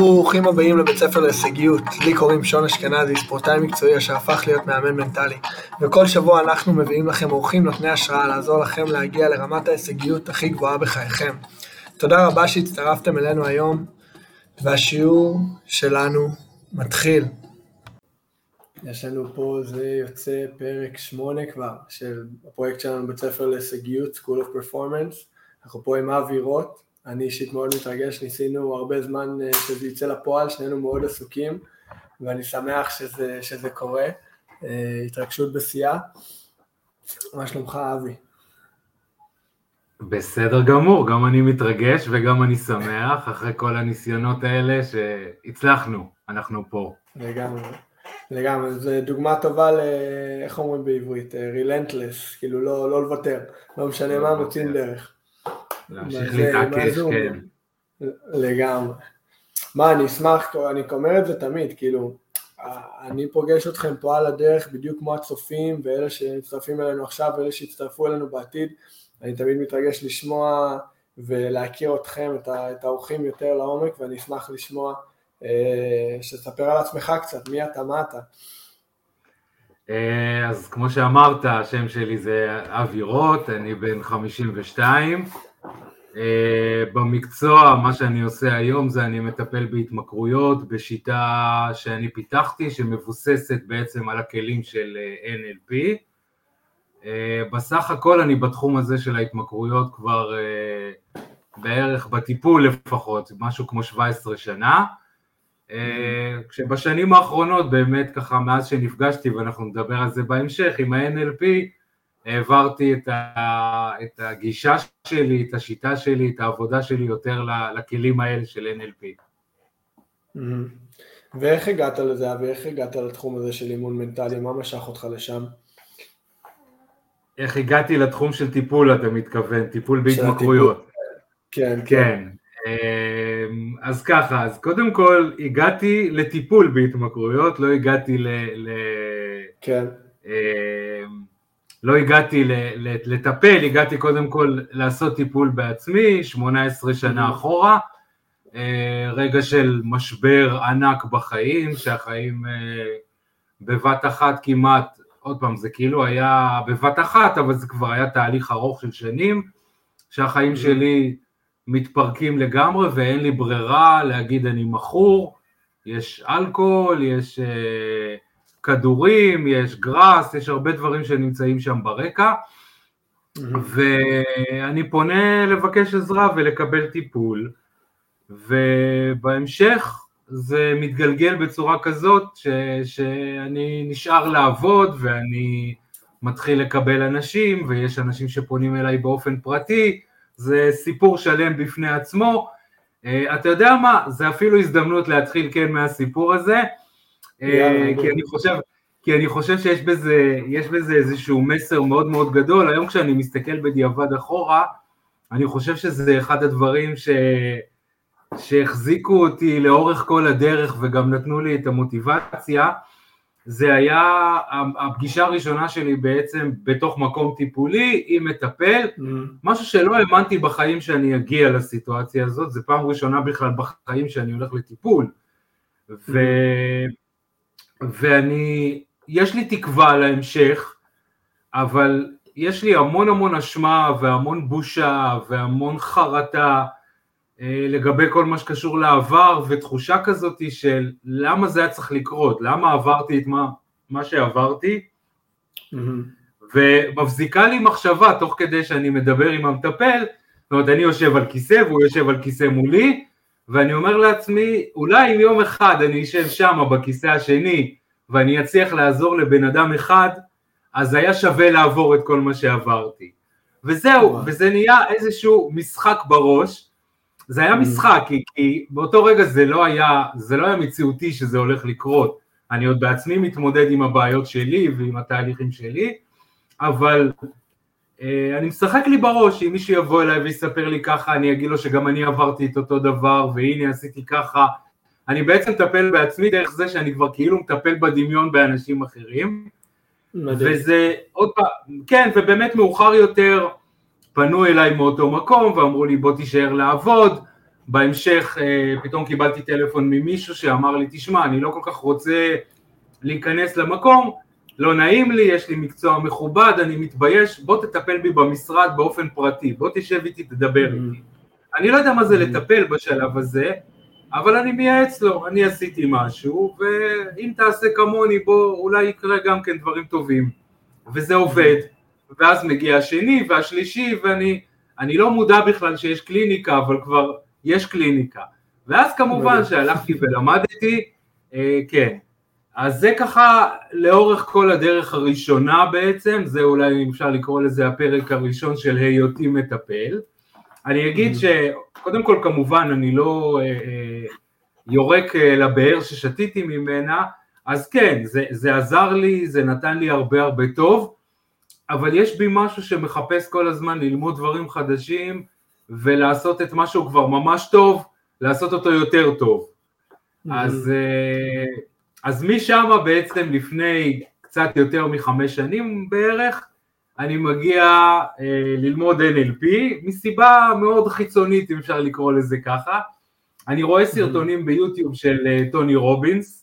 ברוכים הבאים לבית ספר להישגיות. לי קוראים שון אשכנזי, ספורטאי מקצועי אשר הפך להיות מאמן מנטלי. וכל שבוע אנחנו מביאים לכם אורחים נותני השראה לעזור לכם להגיע לרמת ההישגיות הכי גבוהה בחייכם. תודה רבה שהצטרפתם אלינו היום, והשיעור שלנו מתחיל. יש לנו פה, זה יוצא פרק שמונה כבר, של הפרויקט שלנו בית ספר להישגיות, School of Performance. אנחנו פה עם אבי רוט, אני אישית מאוד מתרגש, ניסינו הרבה זמן אה, שזה יצא לפועל, שנינו מאוד עסוקים, ואני שמח שזה, שזה קורה. אה, התרגשות בשיאה. מה שלומך, אבי? בסדר גמור, גם אני מתרגש וגם אני שמח, אחרי כל הניסיונות האלה שהצלחנו, אנחנו פה. לגמרי, לגמרי, זו דוגמה טובה ל... איך אומרים בעברית? רילנטלס, כאילו לא, לא לוותר, לא משנה מה, מוצאים דרך. להמשיך להתעקש, כן. לגמרי. מה, אני אשמח, אני אומר את זה תמיד, כאילו, אני פוגש אתכם פה על הדרך בדיוק כמו הצופים ואלה שמצטרפים אלינו עכשיו ואלה שיצטרפו אלינו בעתיד. אני תמיד מתרגש לשמוע ולהכיר אתכם, את האורחים יותר לעומק, ואני אשמח לשמוע, אה, שתספר על עצמך קצת, מי אתה, מה אתה. אה, אז כמו שאמרת, השם שלי זה אבי רוט, אני בן 52. אה, במקצוע, מה שאני עושה היום זה אני מטפל בהתמכרויות בשיטה שאני פיתחתי, שמבוססת בעצם על הכלים של אה, NLP. בסך הכל אני בתחום הזה של ההתמכרויות כבר בערך בטיפול לפחות, משהו כמו 17 שנה. אה, כשבשנים האחרונות באמת ככה מאז שנפגשתי ואנחנו נדבר על זה בהמשך עם ה-NLP העברתי את, ה, את הגישה שלי, את השיטה שלי, את העבודה שלי יותר לכלים האלה של NLP. ואיך הגעת לזה ואיך הגעת לתחום הזה של אימון מנטלי, מה משך אותך לשם? איך הגעתי לתחום של טיפול אתה מתכוון, טיפול בהתמכרויות. כן, כן. כן. אמ, אז ככה, אז קודם כל הגעתי לטיפול בהתמכרויות, לא הגעתי ל... ל כן. אמ, לא הגעתי לטפל, הגעתי קודם כל לעשות טיפול בעצמי, 18 שנה אחורה, אה, רגע של משבר ענק בחיים, שהחיים אה, בבת אחת כמעט, עוד פעם, זה כאילו היה בבת אחת, אבל זה כבר היה תהליך ארוך של שנים, שהחיים שלי מתפרקים לגמרי ואין לי ברירה להגיד אני מכור, יש אלכוהול, יש uh, כדורים, יש גראס, יש הרבה דברים שנמצאים שם ברקע. ואני פונה לבקש עזרה ולקבל טיפול. ובהמשך זה מתגלגל בצורה כזאת ש, שאני נשאר לעבוד ואני מתחיל לקבל אנשים ויש אנשים שפונים אליי באופן פרטי זה סיפור שלם בפני עצמו. Uh, אתה יודע מה, זה אפילו הזדמנות להתחיל כן מהסיפור הזה, uh, כי אני חושב, כי אני חושב שיש בזה, בזה איזשהו מסר מאוד מאוד גדול, היום כשאני מסתכל בדיעבד אחורה, אני חושב שזה אחד הדברים ש... שהחזיקו אותי לאורך כל הדרך וגם נתנו לי את המוטיבציה, זה היה הפגישה הראשונה שלי בעצם בתוך מקום טיפולי עם מטפל, mm. משהו שלא האמנתי בחיים שאני אגיע לסיטואציה הזאת, זו פעם ראשונה בכלל בחיים שאני הולך לטיפול. ו... Mm. ואני, יש לי תקווה להמשך, אבל יש לי המון המון אשמה והמון בושה והמון חרטה לגבי כל מה שקשור לעבר ותחושה כזאת של למה זה היה צריך לקרות, למה עברתי את מה, מה שעברתי mm-hmm. ומבזיקה לי מחשבה תוך כדי שאני מדבר עם המטפל, זאת אומרת אני יושב על כיסא והוא יושב על כיסא מולי ואני אומר לעצמי אולי אם יום אחד אני אשב שם בכיסא השני ואני אצליח לעזור לבן אדם אחד אז היה שווה לעבור את כל מה שעברתי וזהו, וזה נהיה איזשהו משחק בראש זה היה mm. משחק, כי, כי באותו רגע זה לא, היה, זה לא היה מציאותי שזה הולך לקרות. אני עוד בעצמי מתמודד עם הבעיות שלי ועם התהליכים שלי, אבל אה, אני משחק לי בראש, אם מישהו יבוא אליי ויספר לי ככה, אני אגיד לו שגם אני עברתי את אותו דבר, והנה עשיתי ככה. אני בעצם מטפל בעצמי דרך זה שאני כבר כאילו מטפל בדמיון באנשים אחרים. מדהים. וזה עוד פעם, כן, ובאמת מאוחר יותר, פנו אליי מאותו מקום ואמרו לי בוא תישאר לעבוד בהמשך אה, פתאום קיבלתי טלפון ממישהו שאמר לי, תשמע, אני לא כל כך רוצה להיכנס למקום, לא נעים לי, יש לי מקצוע מכובד, אני מתבייש, בוא תטפל בי במשרד באופן פרטי, בוא תשב איתי, תדבר איתי. Mm-hmm. אני לא יודע מה זה mm-hmm. לטפל בשלב הזה, אבל אני מייעץ לו, אני עשיתי משהו, ואם תעשה כמוני בוא אולי יקרה גם כן דברים טובים. וזה עובד, ואז מגיע השני והשלישי, ואני אני לא מודע בכלל שיש קליניקה, אבל כבר יש קליניקה. ואז כמובן שהלכתי ולמדתי, אה, כן. אז זה ככה לאורך כל הדרך הראשונה בעצם, זה אולי אם אפשר לקרוא לזה הפרק הראשון של היותי מטפל. אני אגיד שקודם כל כמובן אני לא אה, אה, יורק אה, לבאר ששתיתי ממנה, אז כן, זה, זה עזר לי, זה נתן לי הרבה הרבה טוב, אבל יש בי משהו שמחפש כל הזמן ללמוד דברים חדשים ולעשות את משהו כבר ממש טוב, לעשות אותו יותר טוב. אז, אה, אז משם בעצם לפני קצת יותר מחמש שנים בערך, אני מגיע אה, ללמוד NLP מסיבה מאוד חיצונית אם אפשר לקרוא לזה ככה. אני רואה סרטונים ביוטיוב של אה, טוני רובינס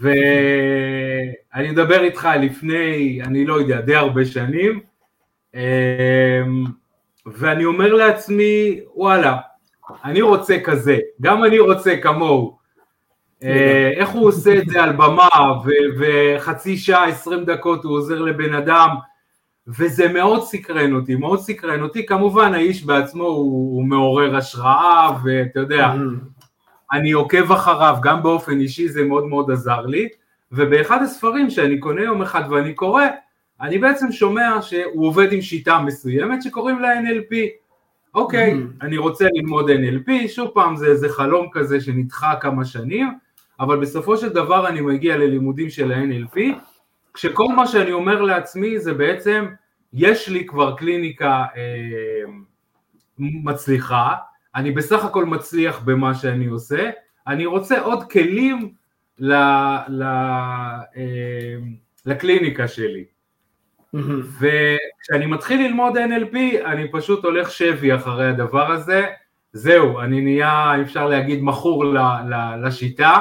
ואני מדבר איתך לפני, אני לא יודע, די הרבה שנים אה, ואני אומר לעצמי, וואלה, אני רוצה כזה, גם אני רוצה כמוהו. אה, איך הוא עושה את זה על במה וחצי שעה, עשרים דקות הוא עוזר לבן אדם וזה מאוד סקרן אותי, מאוד סקרן אותי, כמובן האיש בעצמו הוא, הוא מעורר השראה ואתה יודע, mm-hmm. אני עוקב אחריו גם באופן אישי זה מאוד מאוד עזר לי ובאחד הספרים שאני קונה יום אחד ואני קורא, אני בעצם שומע שהוא עובד עם שיטה מסוימת שקוראים לה NLP אוקיי, mm-hmm. אני רוצה ללמוד NLP, שוב פעם זה איזה חלום כזה שנדחה כמה שנים, אבל בסופו של דבר אני מגיע ללימודים של ה-NLP כשכל מה שאני אומר לעצמי זה בעצם, יש לי כבר קליניקה אה, מצליחה, אני בסך הכל מצליח במה שאני עושה, אני רוצה עוד כלים ל, ל, אה, לקליניקה שלי. וכשאני מתחיל ללמוד NLP אני פשוט הולך שבי אחרי הדבר הזה, זהו, אני נהיה, אפשר להגיד, מכור ל, ל, לשיטה,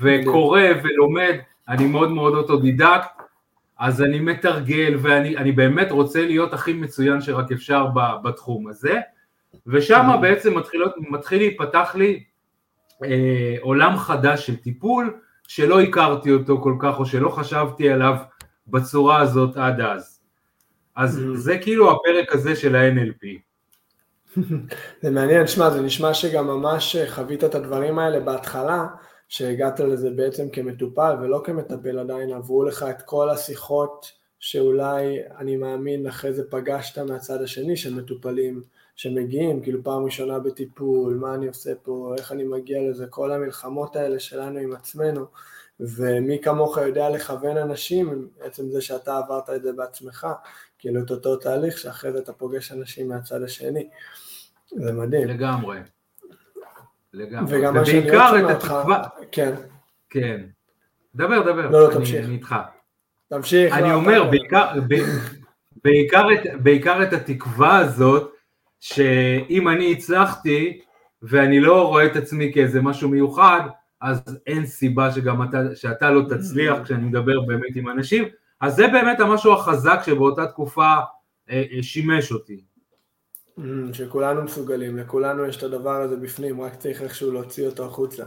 וקורא ולומד. אני מאוד מאוד אוטודידקט, אז אני מתרגל ואני באמת רוצה להיות הכי מצוין שרק אפשר בתחום הזה, ושם mm-hmm. בעצם מתחיל, מתחיל להיפתח לי אה, עולם חדש של טיפול, שלא הכרתי אותו כל כך או שלא חשבתי עליו בצורה הזאת עד אז. אז mm-hmm. זה כאילו הפרק הזה של ה-NLP. זה מעניין, שמע, זה נשמע שגם ממש חווית את הדברים האלה בהתחלה, שהגעת לזה בעצם כמטופל ולא כמטפל עדיין, עברו לך את כל השיחות שאולי, אני מאמין, אחרי זה פגשת מהצד השני של מטופלים שמגיעים, כאילו פעם ראשונה בטיפול, מה אני עושה פה, איך אני מגיע לזה, כל המלחמות האלה שלנו עם עצמנו, ומי כמוך יודע לכוון אנשים, בעצם זה שאתה עברת את זה בעצמך, כאילו את אותו תהליך שאחרי זה אתה פוגש אנשים מהצד השני. זה מדהים. לגמרי. לגמרי. וגם מה שאני רוצה אותך, כן. כן. דבר, דבר. לא, לא, תמשיך. אני איתך. תמשיך. אני לא, אומר, בעיקר, בעיקר, את, בעיקר את התקווה הזאת, שאם אני הצלחתי, ואני לא רואה את עצמי כאיזה משהו מיוחד, אז אין סיבה שגם אתה, שאתה לא תצליח mm. כשאני מדבר באמת עם אנשים, אז זה באמת המשהו החזק שבאותה תקופה אה, אה שימש אותי. Mm, שכולנו מסוגלים, לכולנו יש את הדבר הזה בפנים, רק צריך איכשהו להוציא אותו החוצה.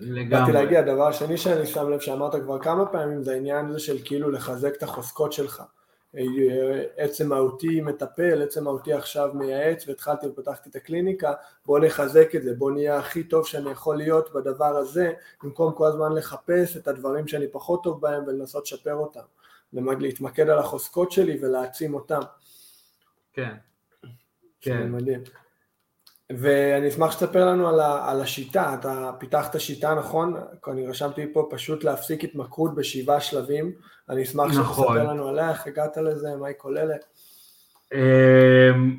לגמרי. באתי להגיע, הדבר השני שאני שם לב שאמרת כבר כמה פעמים זה העניין הזה של כאילו לחזק את החוזקות שלך. עצם מהותי מטפל, עצם מהותי עכשיו מייעץ והתחלתי ופתחתי את הקליניקה, בוא נחזק את זה, בוא נהיה הכי טוב שאני יכול להיות בדבר הזה, במקום כל הזמן לחפש את הדברים שאני פחות טוב בהם ולנסות לשפר אותם. להתמקד על החוזקות שלי ולהעצים אותם. כן. כן. מדהים. ואני אשמח שתספר לנו על, ה, על השיטה, אתה פיתחת שיטה נכון? אני רשמתי פה פשוט להפסיק התמכרות בשבעה שלבים, אני אשמח נכון. שתספר לנו עליה, איך הגעת לזה, מה היא כוללת. אמ,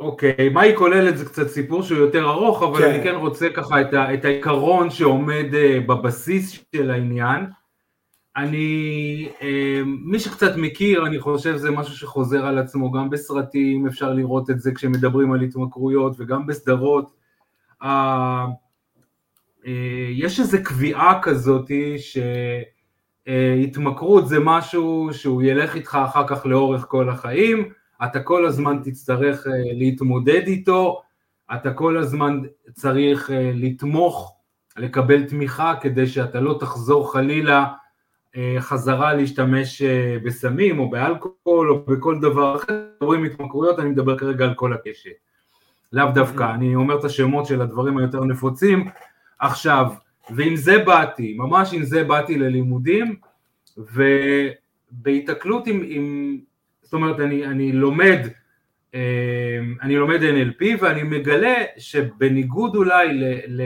אוקיי, מה היא כוללת זה קצת סיפור שהוא יותר ארוך, אבל כן. אני כן רוצה ככה את, ה, את העיקרון שעומד אה, בבסיס של העניין, אני, אה, מי שקצת מכיר, אני חושב זה משהו שחוזר על עצמו, גם בסרטים אפשר לראות את זה כשמדברים על התמכרויות וגם בסדרות. אה, יש איזו קביעה כזאת שהתמכרות זה משהו שהוא ילך איתך אחר כך לאורך כל החיים, אתה כל הזמן תצטרך להתמודד איתו, אתה כל הזמן צריך לתמוך, לקבל תמיכה כדי שאתה לא תחזור חלילה אה, חזרה להשתמש אה, בסמים או באלכוהול או בכל דבר אחר, מדברים התמכרויות, אני מדבר כרגע על כל הקשת. לאו דווקא, mm-hmm. אני אומר את השמות של הדברים היותר נפוצים. עכשיו, ועם זה באתי, ממש עם זה באתי ללימודים, ובהיתקלות עם, עם זאת אומרת, אני, אני לומד, אה, אני לומד NLP ואני מגלה שבניגוד אולי ל, ל,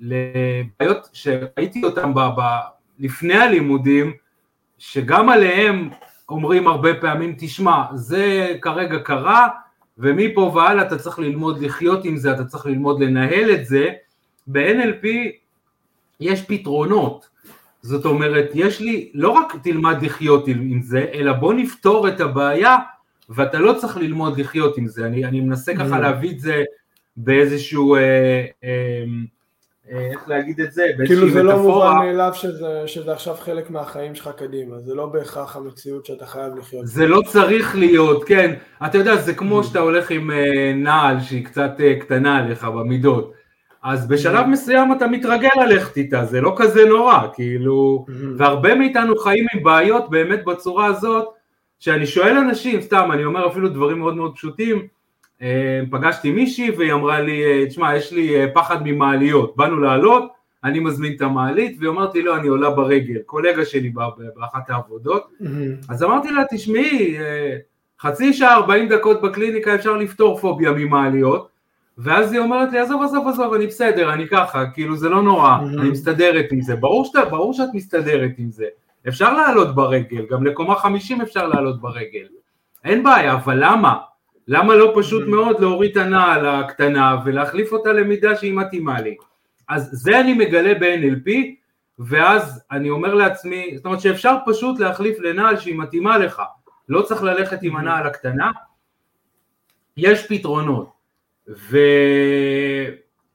לבעיות שראיתי אותן לפני הלימודים, שגם עליהם אומרים הרבה פעמים, תשמע, זה כרגע קרה, ומפה והלאה אתה צריך ללמוד לחיות עם זה, אתה צריך ללמוד לנהל את זה, ב-NLP יש פתרונות, זאת אומרת, יש לי, לא רק תלמד לחיות עם זה, אלא בוא נפתור את הבעיה, ואתה לא צריך ללמוד לחיות עם זה, אני, אני מנסה ככה mm. להביא את זה באיזשהו... אה, אה, אה, איך להגיד את זה, באיזושהי מטאפורה. כאילו זה לא מובן מאליו שזה, שזה עכשיו חלק מהחיים שלך קדימה, זה לא בהכרח המציאות שאתה חייב לחיות. זה לא צריך להיות, כן. אתה יודע, זה כמו mm. שאתה הולך עם אה, נעל שהיא קצת אה, קטנה עליך במידות. אז בשלב mm. מסוים אתה מתרגל ללכת איתה, זה לא כזה נורא, כאילו, mm-hmm. והרבה מאיתנו חיים עם בעיות באמת בצורה הזאת, שאני שואל אנשים, סתם, אני אומר אפילו דברים מאוד מאוד פשוטים, אה, פגשתי מישהי והיא אמרה לי, אה, תשמע, יש לי אה, פחד ממעליות, באנו לעלות, אני מזמין את המעלית, והיא אומרת לי, לא, אני עולה ברגל, קולגה שלי באחת העבודות. אז אמרתי לה, תשמעי, חצי שעה, 40 דקות בקליניקה אפשר לפתור פוביה ממעליות, ואז היא אומרת לי, עזוב, עזוב, עזוב, אני בסדר, אני ככה, כאילו זה לא נורא. אני מסתדרת עם זה, ברור, שאת, ברור שאת מסתדרת עם זה, אפשר לעלות ברגל, גם לקומה 50 אפשר לעלות ברגל, אין בעיה, אבל למה? למה לא פשוט מאוד להוריד את הנעל הקטנה ולהחליף אותה למידה שהיא מתאימה לי? אז זה אני מגלה ב-NLP, ואז אני אומר לעצמי, זאת אומרת שאפשר פשוט להחליף לנעל שהיא מתאימה לך, לא צריך ללכת עם הנעל הקטנה, יש פתרונות,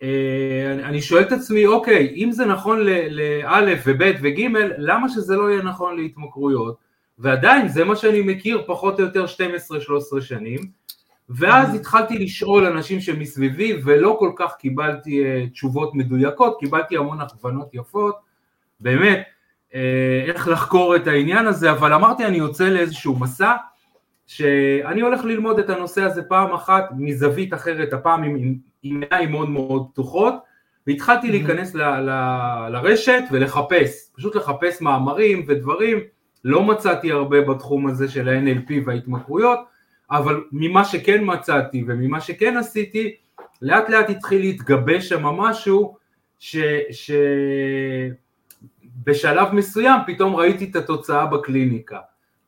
ואני שואל את עצמי, אוקיי, אם זה נכון לאלף וב' וג', למה שזה לא יהיה נכון להתמכרויות? ועדיין זה מה שאני מכיר פחות או יותר 12-13 שנים, ואז התחלתי לשאול אנשים שמסביבי ולא כל כך קיבלתי uh, תשובות מדויקות, קיבלתי המון הכוונות יפות, באמת, uh, איך לחקור את העניין הזה, אבל אמרתי אני יוצא לאיזשהו מסע שאני הולך ללמוד את הנושא הזה פעם אחת מזווית אחרת, הפעם עם, עם, עם עיניים מאוד מאוד פתוחות, והתחלתי להיכנס ל, ל, לרשת ולחפש, פשוט לחפש מאמרים ודברים, לא מצאתי הרבה בתחום הזה של ה-NLP וההתמכרויות, אבל ממה שכן מצאתי וממה שכן עשיתי, לאט לאט התחיל להתגבש שם משהו שבשלב מסוים פתאום ראיתי את התוצאה בקליניקה.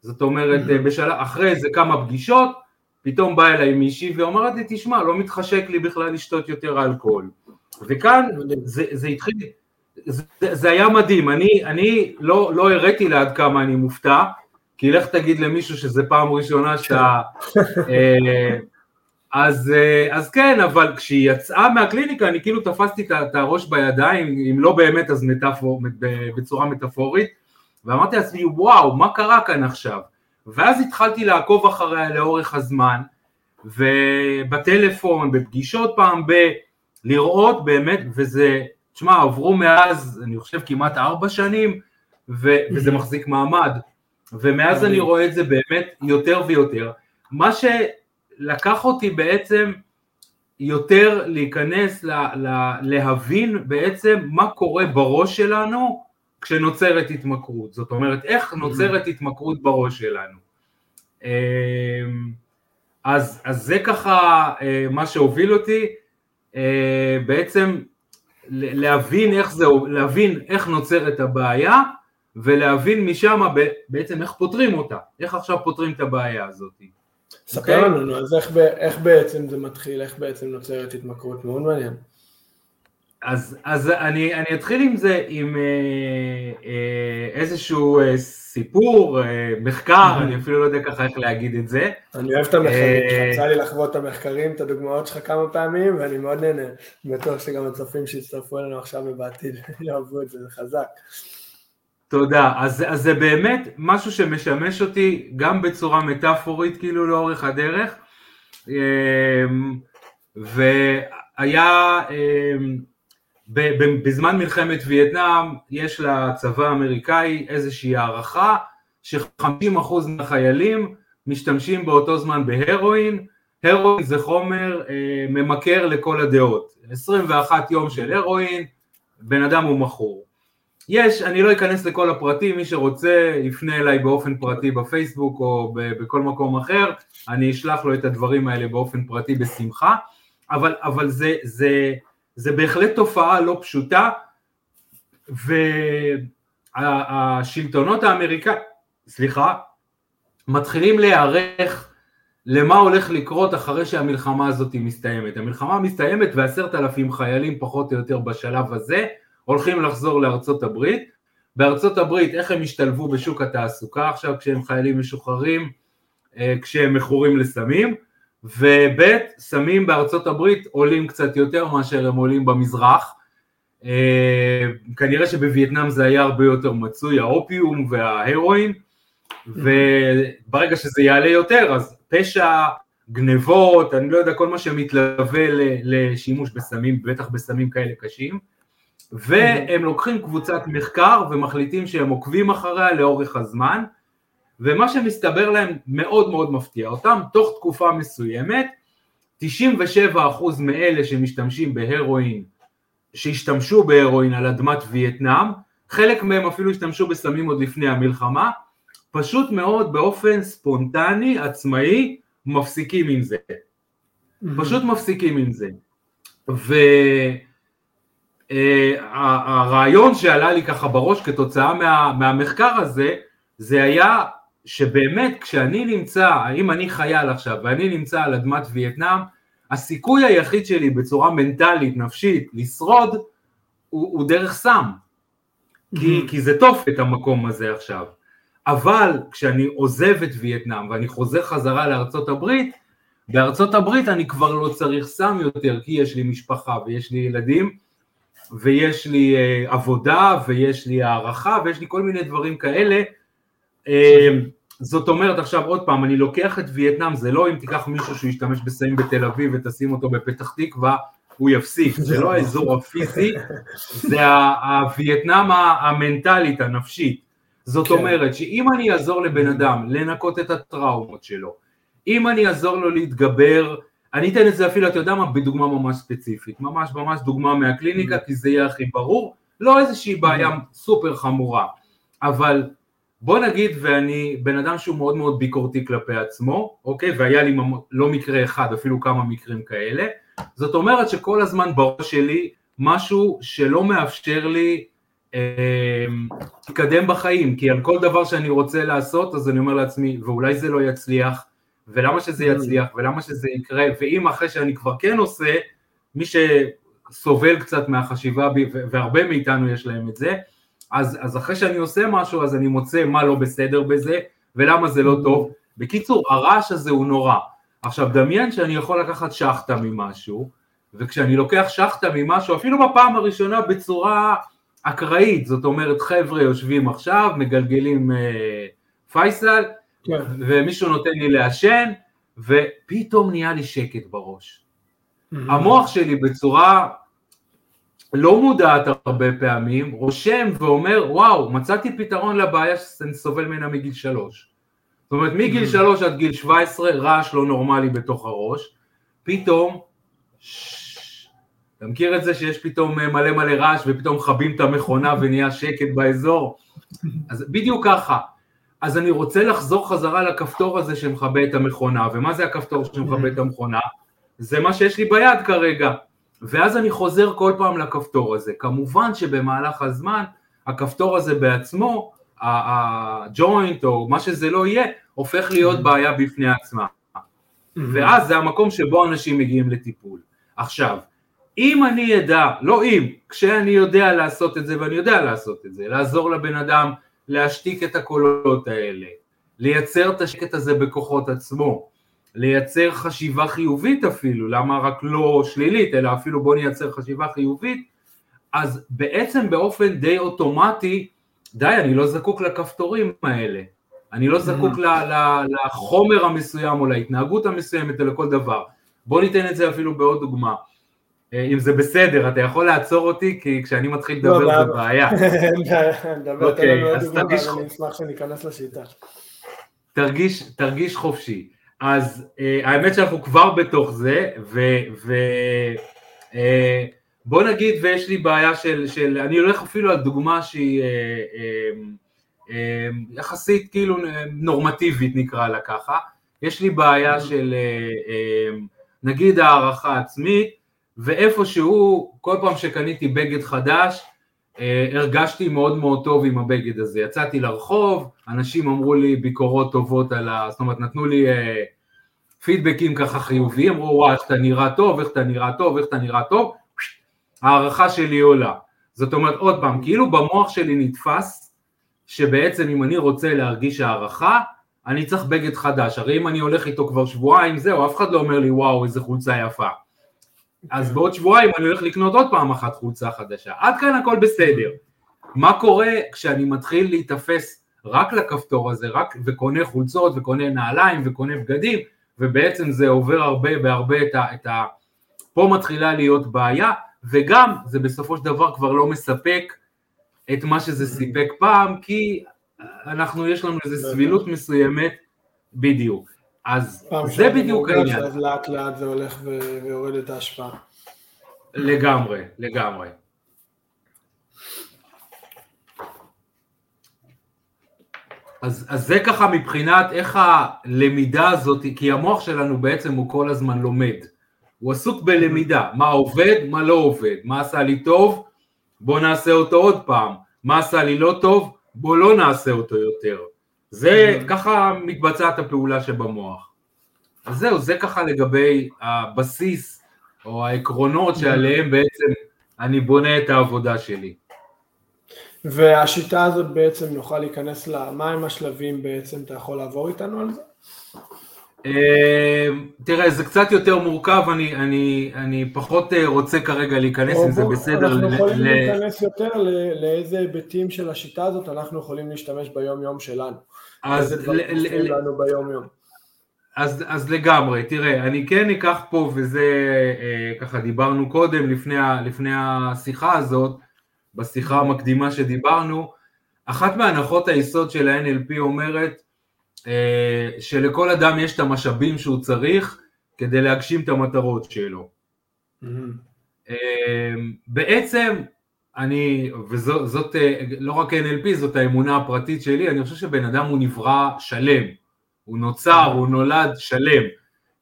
זאת אומרת, mm-hmm. בשלב, אחרי איזה כמה פגישות, פתאום בא אליי מישהי ואומרת לי, תשמע, לא מתחשק לי בכלל לשתות יותר אלכוהול. וכאן זה, זה התחיל, זה, זה היה מדהים, אני, אני לא, לא הראיתי לעד כמה אני מופתע, כי לך תגיד למישהו שזה פעם ראשונה שאתה... אה, אז, אה, אז כן, אבל כשהיא יצאה מהקליניקה אני כאילו תפסתי את הראש בידיים, אם לא באמת אז מטאפור, בצורה מטאפורית, ואמרתי לעצמי וואו, מה קרה כאן עכשיו? ואז התחלתי לעקוב אחריה לאורך הזמן, ובטלפון, בפגישות פעם ב... לראות באמת, וזה, תשמע, עברו מאז, אני חושב כמעט ארבע שנים, ו, וזה מחזיק מעמד. ומאז אני רואה את זה באמת יותר ויותר. מה שלקח אותי בעצם יותר להיכנס, לה, לה, להבין בעצם מה קורה בראש שלנו כשנוצרת התמכרות. זאת אומרת, איך נוצרת התמכרות בראש שלנו. אמ, אז, אז זה ככה אה, מה שהוביל אותי, אה, בעצם להבין איך זה, להבין איך נוצרת הבעיה, ולהבין משם בעצם איך פותרים אותה, איך עכשיו פותרים את הבעיה הזאת. ספר okay? אוקיי? לנו, אז איך, איך בעצם זה מתחיל, איך בעצם נוצרת התמכרות, מאוד מעניין. אז, אז אני, אני אתחיל עם זה, עם אה, אה, איזשהו אה, סיפור, אה, מחקר, אני אפילו לא יודע ככה איך להגיד את זה. אני אוהב את המחקרים, אה, יצא לי לחוות את המחקרים, את הדוגמאות שלך כמה פעמים, ואני מאוד נהנה. בטוח שגם הצופים שיצטרפו אלינו עכשיו ובעתיד יאהבו את זה, זה חזק. תודה, אז, אז זה באמת משהו שמשמש אותי גם בצורה מטאפורית כאילו לאורך הדרך, והיה בזמן מלחמת וייטנאם יש לצבא האמריקאי איזושהי הערכה ש-50% מהחיילים משתמשים באותו זמן בהרואין, הרואין זה חומר אה, ממכר לכל הדעות, 21 יום של הרואין, בן אדם הוא מכור. יש, אני לא אכנס לכל הפרטים, מי שרוצה יפנה אליי באופן פרטי בפייסבוק או בכל מקום אחר, אני אשלח לו את הדברים האלה באופן פרטי בשמחה, אבל, אבל זה, זה, זה בהחלט תופעה לא פשוטה. והשלטונות האמריקאים, סליחה, מתחילים להיערך למה הולך לקרות אחרי שהמלחמה הזאת מסתיימת. המלחמה מסתיימת ועשרת אלפים חיילים פחות או יותר בשלב הזה הולכים לחזור לארצות הברית. בארצות הברית איך הם השתלבו בשוק התעסוקה עכשיו כשהם חיילים משוחררים, אה, כשהם מכורים לסמים, וב' סמים בארצות הברית עולים קצת יותר מאשר הם עולים במזרח, אה, כנראה שבווייטנאם זה היה הרבה יותר מצוי, האופיום וההרואין, וברגע שזה יעלה יותר אז פשע, גנבות, אני לא יודע, כל מה שמתלווה לשימוש בסמים, בטח בסמים כאלה קשים, והם לוקחים קבוצת מחקר ומחליטים שהם עוקבים אחריה לאורך הזמן, ומה שמסתבר להם מאוד מאוד מפתיע אותם, תוך תקופה מסוימת 97% מאלה שמשתמשים בהרואין, שהשתמשו בהרואין על אדמת וייטנאם, חלק מהם אפילו השתמשו בסמים עוד לפני המלחמה, פשוט מאוד באופן ספונטני, עצמאי, מפסיקים עם זה. פשוט מפסיקים עם זה. והרעיון אה, שעלה לי ככה בראש כתוצאה מה, מהמחקר הזה, זה היה שבאמת כשאני נמצא, אם אני חייל עכשיו ואני נמצא על אדמת וייטנאם, הסיכוי היחיד שלי בצורה מנטלית, נפשית, לשרוד, הוא, הוא דרך סם. כי, כי זה טוב את המקום הזה עכשיו. אבל כשאני עוזב את וייטנאם ואני חוזר חזרה לארצות הברית, בארצות הברית אני כבר לא צריך סם יותר, כי יש לי משפחה ויש לי ילדים, ויש לי uh, עבודה, ויש לי הערכה, ויש לי כל מיני דברים כאלה. Uh, זאת אומרת עכשיו עוד פעם, אני לוקח את וייטנאם, זה לא אם תיקח מישהו שישתמש בסמים בתל אביב ותשים אותו בפתח תקווה, הוא יפסיק, זה לא האזור הפיזי, זה הווייטנאם המנטלית, הנפשית. זאת כן. אומרת שאם אני אעזור לבן אדם לנקות את הטראומות שלו, אם אני אעזור לו להתגבר, אני אתן את זה אפילו, אתה יודע מה, בדוגמה ממש ספציפית, ממש ממש דוגמה מהקליניקה, כי זה יהיה הכי ברור, לא איזושהי בעיה סופר חמורה, אבל בוא נגיד ואני בן אדם שהוא מאוד מאוד ביקורתי כלפי עצמו, אוקיי? והיה לי לא מקרה אחד, אפילו כמה מקרים כאלה, זאת אומרת שכל הזמן בראש שלי משהו שלא מאפשר לי אה, להתקדם בחיים, כי על כל דבר שאני רוצה לעשות אז אני אומר לעצמי, ואולי זה לא יצליח, ולמה שזה. יצליח, ולמה שזה יקרה, ואם אחרי שאני כבר כן עושה, מי שסובל קצת מהחשיבה בי, והרבה מאיתנו יש להם את זה, אז, אז אחרי שאני עושה משהו אז אני מוצא מה לא בסדר בזה ולמה זה לא טוב. בקיצור, הרעש הזה הוא נורא. עכשיו דמיין שאני יכול לקחת שחטה ממשהו, וכשאני לוקח שחטה ממשהו, אפילו בפעם הראשונה בצורה אקראית, זאת אומרת חבר'ה יושבים עכשיו, מגלגלים אה, פייסל, כן. ומישהו נותן לי לעשן, ופתאום נהיה לי שקט בראש. Mm-hmm. המוח שלי בצורה לא מודעת הרבה פעמים, רושם ואומר וואו מצאתי פתרון לבעיה שאני סובל ממנה מגיל שלוש. זאת אומרת מגיל mm. שלוש עד גיל שבע עשרה רעש לא נורמלי בתוך הראש, פתאום אתה מכיר את זה שיש פתאום אה, מלא מלא רעש ופתאום מכבים את המכונה ונהיה שקט באזור? אז בדיוק ככה. אז אני רוצה לחזור חזרה לכפתור הזה שמכבה את המכונה, ומה זה הכפתור שמכבה את המכונה? זה מה שיש לי ביד כרגע. ואז אני חוזר כל פעם לכפתור הזה. כמובן שבמהלך הזמן הכפתור הזה בעצמו, הג'וינט או מה שזה לא יהיה, הופך להיות בעיה בפני עצמה. ואז זה המקום שבו אנשים מגיעים לטיפול. עכשיו, אם אני אדע, לא אם, כשאני יודע לעשות את זה, ואני יודע לעשות את זה, לעזור לבן אדם להשתיק את הקולות האלה, לייצר את השקט הזה בכוחות עצמו, לייצר חשיבה חיובית אפילו, למה רק לא שלילית, אלא אפילו בוא נייצר חשיבה חיובית, אז בעצם באופן די אוטומטי, די, אני לא זקוק לכפתורים האלה, אני לא זקוק mm-hmm. לחומר המסוים או להתנהגות המסוימת או לכל דבר. בוא ניתן את זה אפילו בעוד דוגמה. אה, אם זה בסדר, אתה יכול לעצור אותי, כי כשאני מתחיל לדבר לא, זה בעיה. נדבר, תן לנו עוד דוגמה, ואז אני אשמח שניכנס לשיטה. תרגיש חופשי. אז uh, האמת שאנחנו כבר בתוך זה, ובוא בוא נגיד ויש לי בעיה של, של, אני הולך אפילו על דוגמה שהיא יחסית כאילו נורמטיבית נקרא לה ככה, יש לי בעיה של uh, uh, נגיד הערכה עצמית, ואיפשהו כל פעם שקניתי בגד חדש אה, הרגשתי מאוד מאוד טוב עם הבגד הזה, יצאתי לרחוב, אנשים אמרו לי ביקורות טובות על ה... זאת אומרת נתנו לי אה, פידבקים ככה חיוביים, אמרו וואי איך אתה נראה טוב, איך אתה נראה טוב, איך אתה נראה טוב, הערכה שלי עולה. זאת אומרת עוד פעם, כאילו במוח שלי נתפס שבעצם אם אני רוצה להרגיש הערכה, אני צריך בגד חדש, הרי אם אני הולך איתו כבר שבועיים, זהו, אף אחד לא אומר לי וואו איזה חולצה יפה. אז בעוד שבועיים אני הולך לקנות עוד פעם אחת חולצה חדשה. עד כאן הכל בסדר. מה קורה כשאני מתחיל להיתפס רק לכפתור הזה, רק וקונה חולצות וקונה נעליים וקונה בגדים, ובעצם זה עובר הרבה והרבה את ה... את ה פה מתחילה להיות בעיה, וגם זה בסופו של דבר כבר לא מספק את מה שזה סיפק פעם, כי אנחנו, יש לנו איזו סבילות מסוימת, בדיוק. אז זה בדיוק העניין. אז לאט לאט זה הולך ויורד את ההשפעה. לגמרי, לגמרי. אז, אז זה ככה מבחינת איך הלמידה הזאת, כי המוח שלנו בעצם הוא כל הזמן לומד. הוא עסוק בלמידה, מה עובד, מה לא עובד, מה עשה לי טוב, בוא נעשה אותו עוד פעם, מה עשה לי לא טוב, בוא לא נעשה אותו יותר. זה, ככה מתבצעת הפעולה שבמוח. אז זהו, זה ככה לגבי הבסיס או העקרונות שעליהם בעצם אני בונה את העבודה שלי. והשיטה הזאת בעצם נוכל להיכנס ל... מה הם השלבים בעצם, אתה יכול לעבור איתנו על זה? אה, תראה, זה קצת יותר מורכב, אני, אני, אני פחות אה, רוצה כרגע להיכנס אם זה בסדר. אנחנו יכולים ל... להיכנס יותר לאיזה היבטים של השיטה הזאת אנחנו יכולים להשתמש ביום יום שלנו. אז ל... לנו ביום יום. אז, אז לגמרי, תראה, אני כן אקח פה, וזה אה, ככה דיברנו קודם, לפני, ה, לפני השיחה הזאת, בשיחה המקדימה שדיברנו, אחת מהנחות היסוד של ה-NLP אומרת אה, שלכל אדם יש את המשאבים שהוא צריך כדי להגשים את המטרות שלו. Mm-hmm. אה, בעצם אני, וזאת אה, לא רק NLP, זאת האמונה הפרטית שלי, אני חושב שבן אדם הוא נברא שלם. הוא נוצר, הוא נולד שלם,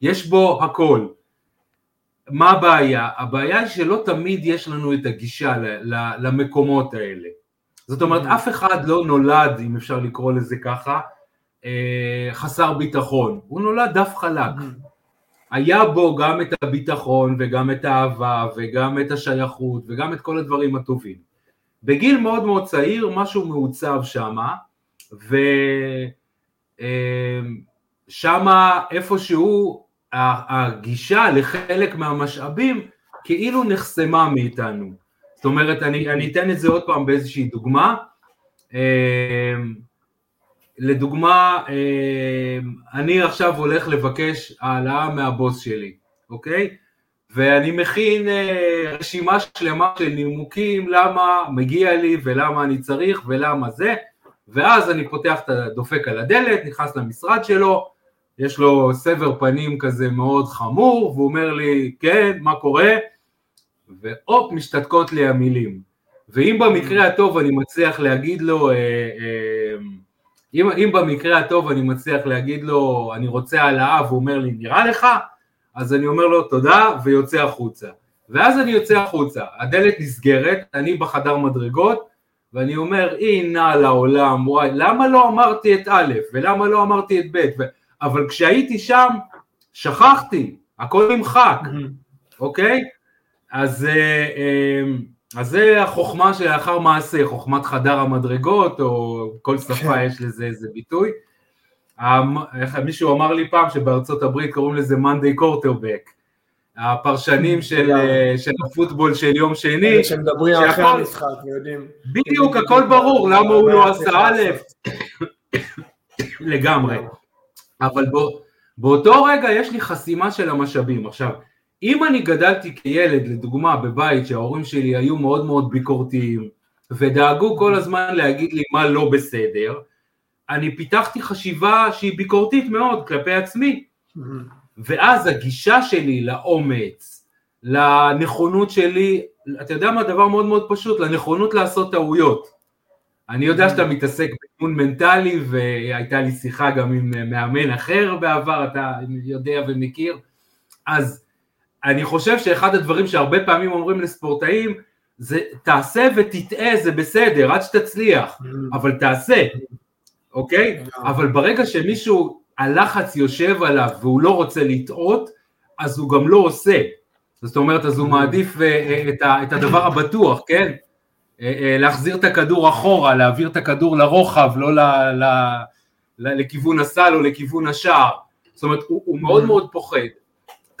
יש בו הכל. מה הבעיה? הבעיה היא שלא תמיד יש לנו את הגישה למקומות האלה. זאת אומרת, mm-hmm. אף אחד לא נולד, אם אפשר לקרוא לזה ככה, אה, חסר ביטחון, הוא נולד דף חלק. היה בו גם את הביטחון וגם את האהבה וגם את השייכות וגם את כל הדברים הטובים. בגיל מאוד מאוד צעיר משהו מעוצב שמה, ו... אמ, שמה איפשהו הגישה לחלק מהמשאבים כאילו נחסמה מאיתנו. זאת אומרת, אני, אני אתן את זה עוד פעם באיזושהי דוגמה. לדוגמה, אמ, אני עכשיו הולך לבקש העלאה מהבוס שלי, אוקיי? ואני מכין אה, רשימה שלמה של נימוקים למה מגיע לי ולמה אני צריך ולמה זה, ואז אני פותח את הדופק על הדלת, נכנס למשרד שלו, יש לו סבר פנים כזה מאוד חמור, והוא אומר לי, כן, מה קורה? והופ, משתתקות לי המילים. ואם במקרה הטוב אני מצליח להגיד לו, אה, אה, אם, אם במקרה הטוב אני מצליח להגיד לו, אני רוצה העלאה, והוא אומר לי, נראה לך? אז אני אומר לו, תודה, ויוצא החוצה. ואז אני יוצא החוצה, הדלת נסגרת, אני בחדר מדרגות, ואני אומר, נע לעולם, וואי, למה לא אמרתי את א', ולמה לא אמרתי את ב', ו... אבל כשהייתי שם, שכחתי, הכל נמחק, אוקיי? אז, אה, אז זה החוכמה שלאחר מעשה, חוכמת חדר המדרגות, או כל שפה כן. יש לזה איזה ביטוי. מישהו אמר לי פעם שבארצות הברית קוראים לזה מאנדיי קורטרבק. הפרשנים של, של הפוטבול של יום שני. שמדברים אחרי המשחק ויודעים. בדיוק, הכל ברור, למה הוא לא עשה א', לגמרי. אבל בוא, באותו רגע יש לי חסימה של המשאבים. עכשיו, אם אני גדלתי כילד, לדוגמה, בבית שההורים שלי היו מאוד מאוד ביקורתיים, ודאגו כל הזמן להגיד לי מה לא בסדר, אני פיתחתי חשיבה שהיא ביקורתית מאוד כלפי עצמי. ואז הגישה שלי לאומץ, לנכונות שלי, אתה יודע מה, דבר מאוד מאוד פשוט, לנכונות לעשות טעויות. אני יודע שאתה מתעסק באימון מנטלי, והייתה לי שיחה גם עם מאמן אחר בעבר, אתה יודע ומכיר, אז אני חושב שאחד הדברים שהרבה פעמים אומרים לספורטאים, זה תעשה ותטעה זה בסדר, עד שתצליח, אבל תעשה, אוקיי? אבל ברגע שמישהו, הלחץ יושב עליו והוא לא רוצה לטעות, אז הוא גם לא עושה. זאת אומרת, אז הוא מעדיף אה, את הדבר הבטוח, כן? אה, אה, להחזיר את הכדור אחורה, להעביר את הכדור לרוחב, לא ל, ל, ל, לכיוון הסל או לכיוון השער. זאת אומרת, הוא, הוא מאוד מאוד פוחד.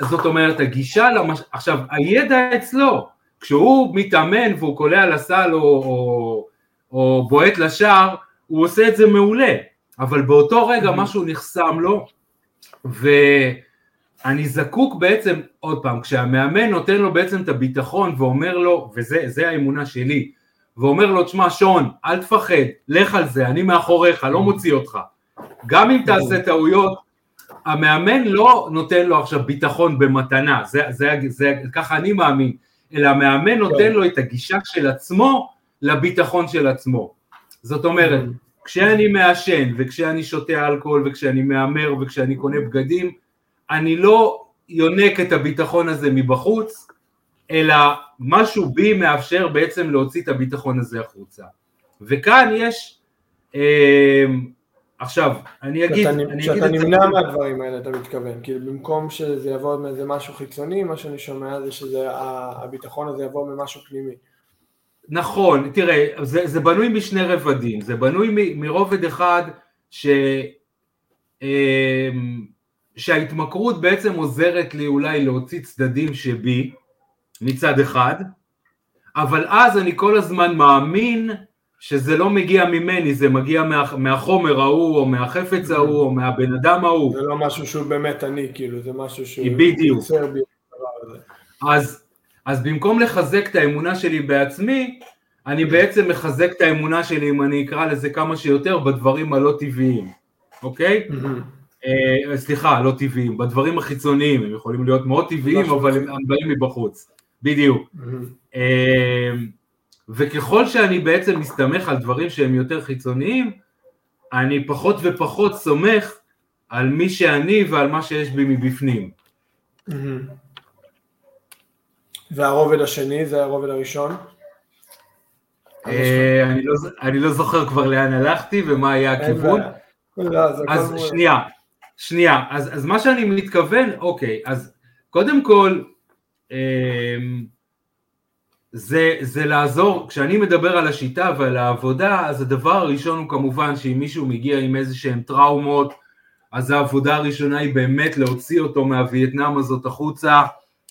זאת אומרת, הגישה, למש... עכשיו, הידע אצלו, כשהוא מתאמן והוא קולע לסל או, או, או בועט לשער, הוא עושה את זה מעולה, אבל באותו רגע משהו נחסם לו, ואני זקוק בעצם, עוד פעם, כשהמאמן נותן לו בעצם את הביטחון ואומר לו, וזה האמונה שלי, ואומר לו, תשמע שון, אל תפחד, לך על זה, אני מאחוריך, לא מוציא אותך. גם אם תעשה טעויות, המאמן לא נותן לו עכשיו ביטחון במתנה, זה, זה, זה, ככה אני מאמין, אלא המאמן נותן לו את הגישה של עצמו לביטחון של עצמו. זאת אומרת, כשאני מעשן וכשאני שותה אלכוהול וכשאני מהמר וכשאני קונה בגדים, אני לא יונק את הביטחון הזה מבחוץ, אלא משהו בי מאפשר בעצם להוציא את הביטחון הזה החוצה. וכאן יש, אה, עכשיו, אני אגיד, אני אגיד שאתה נמנע מהדברים האלה, אתה מתכוון, כאילו במקום שזה יבוא מאיזה משהו חיצוני, מה שאני שומע זה שהביטחון הזה יבוא ממשהו פנימי. נכון, תראה, זה, זה בנוי משני רבדים, זה בנוי מרובד אחד ש... אה, שההתמכרות בעצם עוזרת לי אולי להוציא צדדים שבי, מצד אחד, אבל אז אני כל הזמן מאמין שזה לא מגיע ממני, זה מגיע מה, מהחומר ההוא, או מהחפץ ההוא, או מהבן אדם ההוא. זה לא משהו שהוא באמת אני, כאילו, זה משהו שהוא... בדיוק. אז, אז במקום לחזק את האמונה שלי בעצמי, אני בעצם מחזק את האמונה שלי, אם אני אקרא לזה כמה שיותר, בדברים הלא טבעיים, אוקיי? אה, סליחה, לא טבעיים, בדברים החיצוניים, הם יכולים להיות מאוד טבעיים, אבל הם באים מבחוץ. בדיוק. Mm-hmm. וככל שאני בעצם מסתמך על דברים שהם יותר חיצוניים, אני פחות ופחות סומך על מי שאני ועל מה שיש בי מבפנים. Mm-hmm. והרובד השני זה הרובד הראשון? אה, לא אני לא זוכר כבר לאן הלכתי ומה היה הכיוון. לא, אז שנייה, שנייה, אז מה שאני מתכוון, אוקיי, אז קודם כל, אמ, זה, זה לעזור, כשאני מדבר על השיטה ועל העבודה, אז הדבר הראשון הוא כמובן שאם מישהו מגיע עם איזה שהן טראומות, אז העבודה הראשונה היא באמת להוציא אותו מהווייטנאם הזאת החוצה,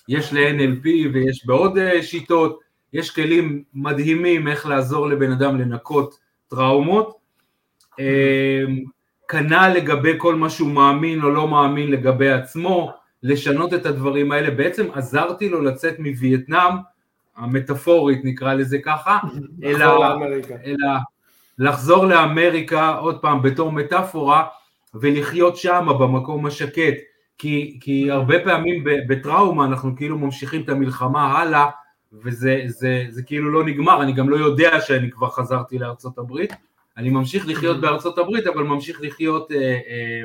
יש ל-NLP ויש בעוד אה, שיטות, יש כלים מדהימים איך לעזור לבן אדם לנקות טראומות, אמ, כנ"ל לגבי כל מה שהוא מאמין או לא מאמין לגבי עצמו, לשנות את הדברים האלה, בעצם עזרתי לו לצאת מווייטנאם, המטאפורית נקרא לזה ככה, אלא, אלא לחזור לאמריקה עוד פעם בתור מטאפורה ולחיות שם במקום השקט, כי, כי הרבה פעמים בטראומה אנחנו כאילו ממשיכים את המלחמה הלאה וזה זה, זה כאילו לא נגמר, אני גם לא יודע שאני כבר חזרתי לארצות הברית, אני ממשיך לחיות בארצות הברית אבל ממשיך לחיות אה, אה,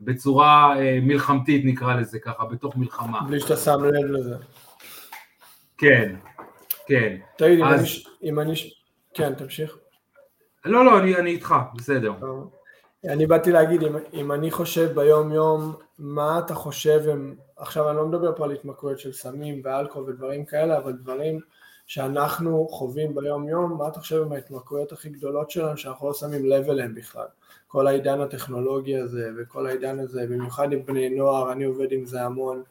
בצורה אה, מלחמתית נקרא לזה ככה, בתוך מלחמה. בלי שאתה שם לב לזה. כן, כן. תגיד, אז... אם אני... כן, תמשיך. לא, לא, אני, אני איתך, בסדר. אני באתי להגיד, אם, אם אני חושב ביום יום, מה אתה חושב הם עכשיו אני לא מדבר פה על התמכרויות של סמים ואלכוהול ודברים כאלה, אבל דברים שאנחנו חווים ביום יום, מה אתה חושב עם ההתמכרויות הכי גדולות שלנו שאנחנו לא שמים לב אליהן בכלל? כל העידן הטכנולוגי הזה וכל העידן הזה, במיוחד עם בני נוער, אני עובד עם זה המון,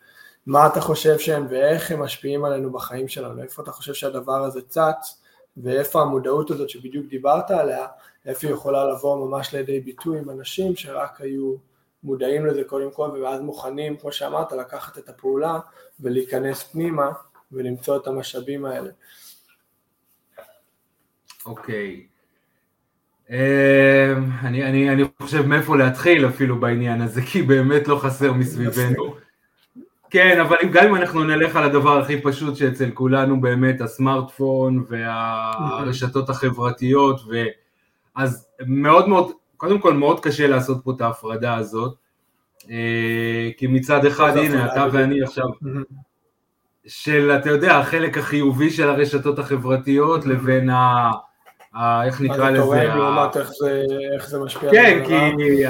מה אתה חושב שהם ואיך הם משפיעים עלינו בחיים שלנו, איפה אתה חושב שהדבר הזה צץ ואיפה המודעות הזאת שבדיוק דיברת עליה, איפה היא יכולה לבוא ממש לידי ביטוי עם אנשים שרק היו מודעים לזה קודם כל ואז מוכנים, כמו שאמרת, לקחת את הפעולה ולהיכנס פנימה ולמצוא את המשאבים האלה. אוקיי. Okay. אמ, אני, אני, אני חושב מאיפה להתחיל אפילו בעניין הזה, כי באמת לא חסר מסביבנו. כן, אבל גם אם אנחנו נלך על הדבר הכי פשוט שאצל כולנו באמת הסמארטפון והרשתות החברתיות, ו... אז מאוד מאוד, קודם כל מאוד קשה לעשות פה את ההפרדה הזאת, אה, כי מצד אחד, הנה, אתה ואני עכשיו, של, אתה יודע, החלק החיובי של הרשתות החברתיות לבין ה... איך נקרא לזה? אתה רואה לעומת איך זה משפיע כן, כי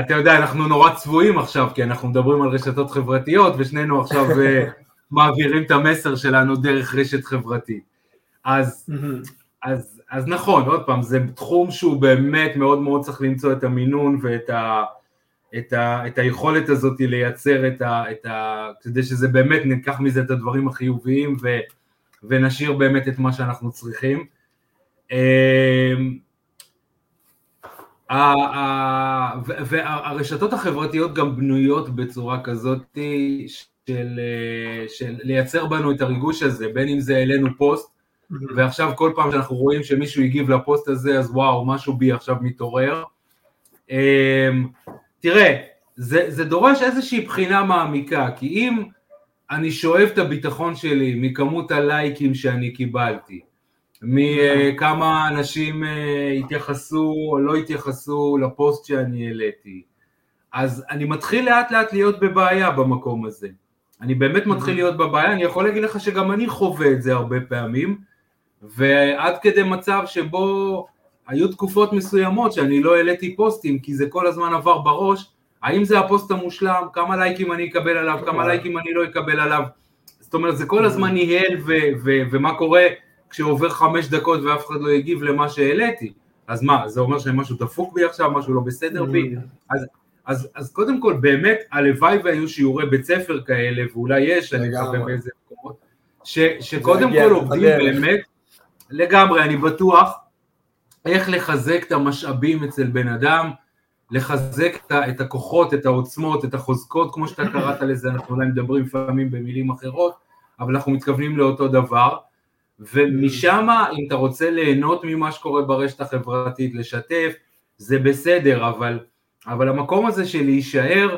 אתה יודע, אנחנו נורא צבועים עכשיו, כי אנחנו מדברים על רשתות חברתיות, ושנינו עכשיו אה, מעבירים את המסר שלנו דרך רשת חברתית. אז, אז, אז נכון, עוד פעם, זה תחום שהוא באמת מאוד מאוד צריך למצוא את המינון ואת ה... את, ה, את היכולת הזאת לייצר את ה, את ה... כדי שזה באמת ניקח מזה את הדברים החיוביים ו, ונשאיר באמת את מה שאנחנו צריכים. אמ, והרשתות החברתיות גם בנויות בצורה כזאת של, של לייצר בנו את הריגוש הזה, בין אם זה אלינו פוסט, ועכשיו כל פעם שאנחנו רואים שמישהו הגיב לפוסט הזה, אז וואו, משהו בי עכשיו מתעורר. אמ, תראה, זה, זה דורש איזושהי בחינה מעמיקה, כי אם אני שואב את הביטחון שלי מכמות הלייקים שאני קיבלתי, מכמה אנשים אה, התייחסו או לא התייחסו לפוסט שאני העליתי. אז אני מתחיל לאט לאט להיות בבעיה במקום הזה. אני באמת מתחיל להיות בבעיה, אני יכול להגיד לך שגם אני חווה את זה הרבה פעמים, ועד כדי מצב שבו היו תקופות מסוימות שאני לא העליתי פוסטים, כי זה כל הזמן עבר בראש, האם זה הפוסט המושלם, כמה לייקים אני אקבל עליו, כמה לייקים אני לא אקבל עליו, זאת אומרת זה כל הזמן ניהל ומה קורה כשעובר חמש דקות ואף אחד לא יגיב למה שהעליתי, אז מה, זה אומר שמשהו דפוק בי עכשיו, משהו לא בסדר בי? אז, אז, אז קודם כל, באמת, הלוואי והיו שיעורי בית ספר כאלה, ואולי יש, אני מקווה באיזה מקומות, ש, שקודם כל עובדים באמת, לגמרי, אני בטוח, איך לחזק את המשאבים אצל בן אדם, לחזק את הכוחות, את העוצמות, את החוזקות, כמו שאתה קראת לזה, אנחנו אולי מדברים לפעמים במילים אחרות, אבל אנחנו מתכוונים לאותו דבר, ומשם אם אתה רוצה ליהנות ממה שקורה ברשת החברתית, לשתף, זה בסדר, אבל, אבל המקום הזה של להישאר,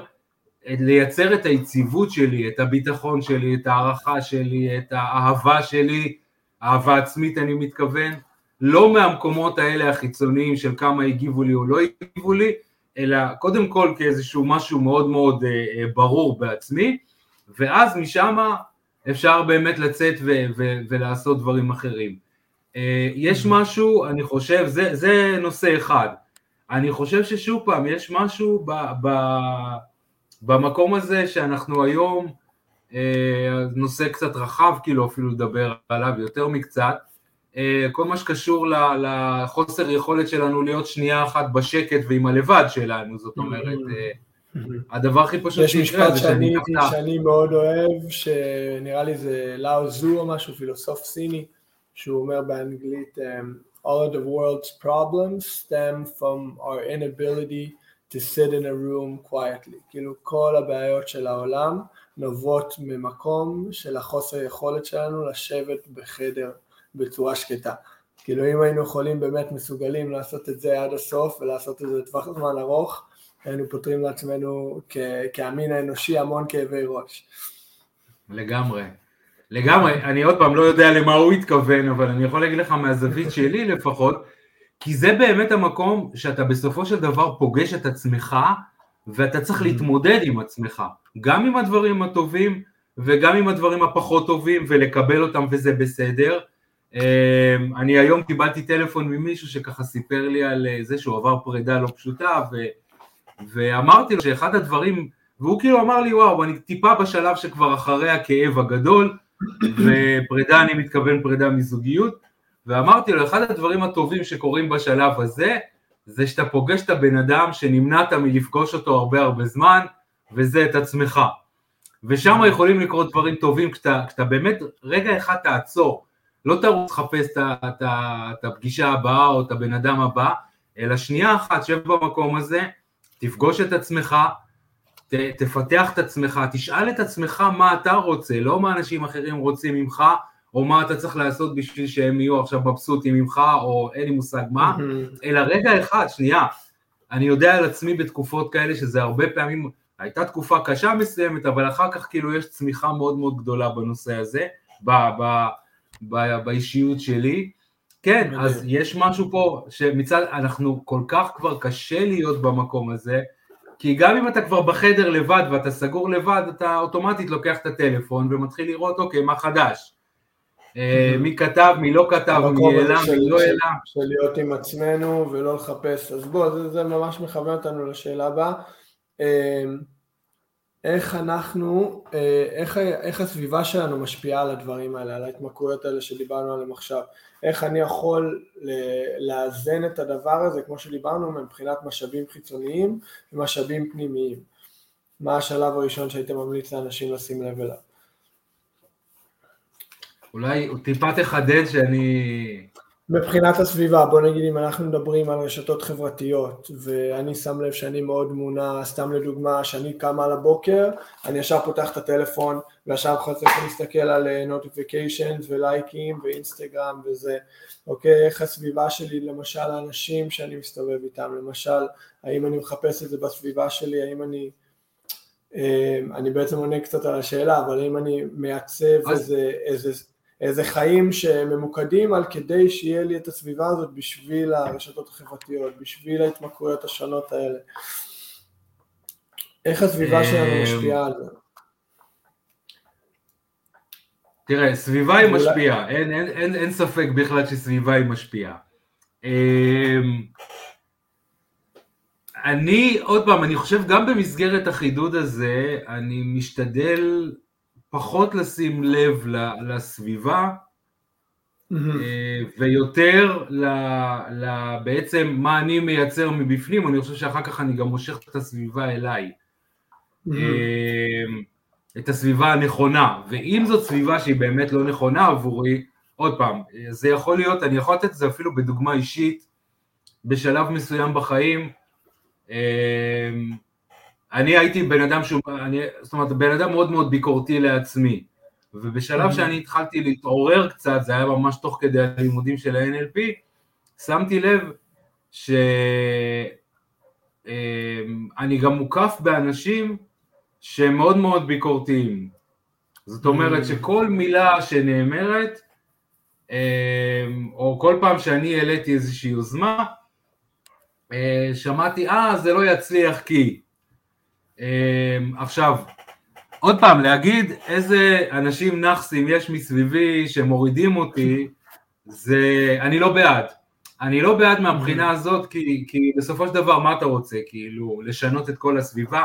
לייצר את היציבות שלי, את הביטחון שלי, את ההערכה שלי, את האהבה שלי, אהבה עצמית אני מתכוון, לא מהמקומות האלה החיצוניים של כמה הגיבו לי או לא הגיבו לי, אלא קודם כל כאיזשהו משהו מאוד מאוד אה, אה, ברור בעצמי, ואז משם אפשר באמת לצאת ו- ו- ולעשות דברים אחרים. אה, יש. משהו, אני חושב, זה, זה נושא אחד. אני חושב ששוב פעם, יש משהו ב- ב- במקום הזה שאנחנו היום, אה, נושא קצת רחב, כאילו אפילו לדבר עליו יותר מקצת, אה, כל מה שקשור לחוסר יכולת שלנו להיות שנייה אחת בשקט ועם הלבד שלנו, זאת אומרת, mm-hmm. הדבר הכי פשוט שאני... יש משפט שאני מאוד אוהב, שנראה לי זה לאו זו או משהו, פילוסוף סיני, שהוא אומר באנגלית, um, All of the world's problems stem from our inability to sit in a room quietly. כאילו כל הבעיות של העולם נובעות ממקום של החוסר יכולת שלנו לשבת בחדר בצורה שקטה. כאילו אם היינו יכולים באמת מסוגלים לעשות את זה עד הסוף ולעשות את זה לטווח זמן ארוך, היינו פותרים לעצמנו כהמין האנושי המון כאבי ראש. לגמרי. לגמרי, אני עוד פעם לא יודע למה הוא התכוון, אבל אני יכול להגיד לך מהזווית שלי לפחות, כי זה באמת המקום שאתה בסופו של דבר פוגש את עצמך, ואתה צריך להתמודד עם עצמך, גם עם הדברים הטובים וגם עם הדברים הפחות טובים, ולקבל אותם וזה בסדר. אמ, אני היום קיבלתי טלפון ממישהו שככה סיפר לי על זה שהוא עבר פרידה לא פשוטה, ו... ואמרתי לו שאחד הדברים והוא כאילו אמר לי, וואו, אני טיפה בשלב שכבר אחרי הכאב הגדול, ופרידה, אני מתכוון פרידה מזוגיות, ואמרתי לו, אחד הדברים הטובים שקורים בשלב הזה, זה שאתה פוגש את הבן אדם שנמנעת מלפגוש אותו הרבה הרבה זמן, וזה את עצמך. ושם יכולים לקרות דברים טובים כשאתה, כשאתה באמת רגע אחד תעצור, לא תרוץ לחפש את, את, את הפגישה הבאה או את הבן אדם הבא, אלא שנייה אחת, שב במקום הזה, תפגוש את עצמך, ת, תפתח את עצמך, תשאל את עצמך מה אתה רוצה, לא מה אנשים אחרים רוצים ממך, או מה אתה צריך לעשות בשביל שהם יהיו עכשיו מבסוטים ממך, או אין לי מושג מה, אלא רגע אחד, שנייה, אני יודע על עצמי בתקופות כאלה שזה הרבה פעמים, הייתה תקופה קשה מסוימת, אבל אחר כך כאילו יש צמיחה מאוד מאוד גדולה בנושא הזה, ב, ב, ב, באישיות שלי. כן, אז יש משהו פה שמצד, אנחנו כל כך כבר קשה להיות במקום הזה, כי גם אם אתה כבר בחדר לבד ואתה סגור לבד, אתה אוטומטית לוקח את הטלפון ומתחיל לראות, אוקיי, מה חדש? אה, מי כתב, מי לא כתב, מי העלה, מי לא העלה. של להיות עם עצמנו ולא לחפש. אז בוא, זה, זה ממש מכוון אותנו לשאלה הבאה. איך אנחנו, אה, איך, איך הסביבה שלנו משפיעה על הדברים האלה, על ההתמכרויות האלה שדיברנו עליהם עכשיו, איך אני יכול לאזן את הדבר הזה, כמו שדיברנו, מבחינת משאבים חיצוניים ומשאבים פנימיים. מה השלב הראשון שהיית ממליץ לאנשים לשים לב אליו? אולי טיפה תחדד שאני... מבחינת הסביבה, בוא נגיד אם אנחנו מדברים על רשתות חברתיות ואני שם לב שאני מאוד מונע, סתם לדוגמה, שאני קם על הבוקר, אני ישר פותח את הטלפון וישר צריך להסתכל על נוטיפיקיישן אה, ולייקים ואינסטגרם וזה, אוקיי, איך הסביבה שלי, למשל האנשים שאני מסתובב איתם, למשל, האם אני מחפש את זה בסביבה שלי, האם אני, אה, אני בעצם עונה קצת על השאלה, אבל האם אני מעצב איזה, איזה איזה חיים שממוקדים על כדי שיהיה לי את הסביבה הזאת בשביל הרשתות החברתיות, בשביל ההתמכרויות השונות האלה. איך הסביבה שלנו אמ, משפיעה על זה? תראה, סביבה היא משפיעה, אין, אין, אין, אין ספק בכלל שסביבה היא משפיעה. אמ, אני, עוד פעם, אני חושב גם במסגרת החידוד הזה, אני משתדל פחות לשים לב לסביבה, mm-hmm. ויותר ל, ל, בעצם מה אני מייצר מבפנים, אני חושב שאחר כך אני גם מושך את הסביבה אליי. Mm-hmm. את הסביבה הנכונה, ואם זאת סביבה שהיא באמת לא נכונה עבורי, עוד פעם, זה יכול להיות, אני יכול לתת את זה אפילו בדוגמה אישית, בשלב מסוים בחיים, אני הייתי בן אדם שהוא, אני, זאת אומרת, בן אדם מאוד מאוד ביקורתי לעצמי, ובשלב mm-hmm. שאני התחלתי להתעורר קצת, זה היה ממש תוך כדי הלימודים של ה-NLP, שמתי לב שאני גם מוקף באנשים שהם מאוד מאוד ביקורתיים. זאת אומרת mm-hmm. שכל מילה שנאמרת, או כל פעם שאני העליתי איזושהי יוזמה, אה, שמעתי, אה, זה לא יצליח כי, עכשיו, עוד פעם, להגיד איזה אנשים נאחסים יש מסביבי שמורידים אותי, זה, אני לא בעד. אני לא בעד מהבחינה mm-hmm. הזאת, כי, כי בסופו של דבר, מה אתה רוצה? כאילו, לשנות את כל הסביבה?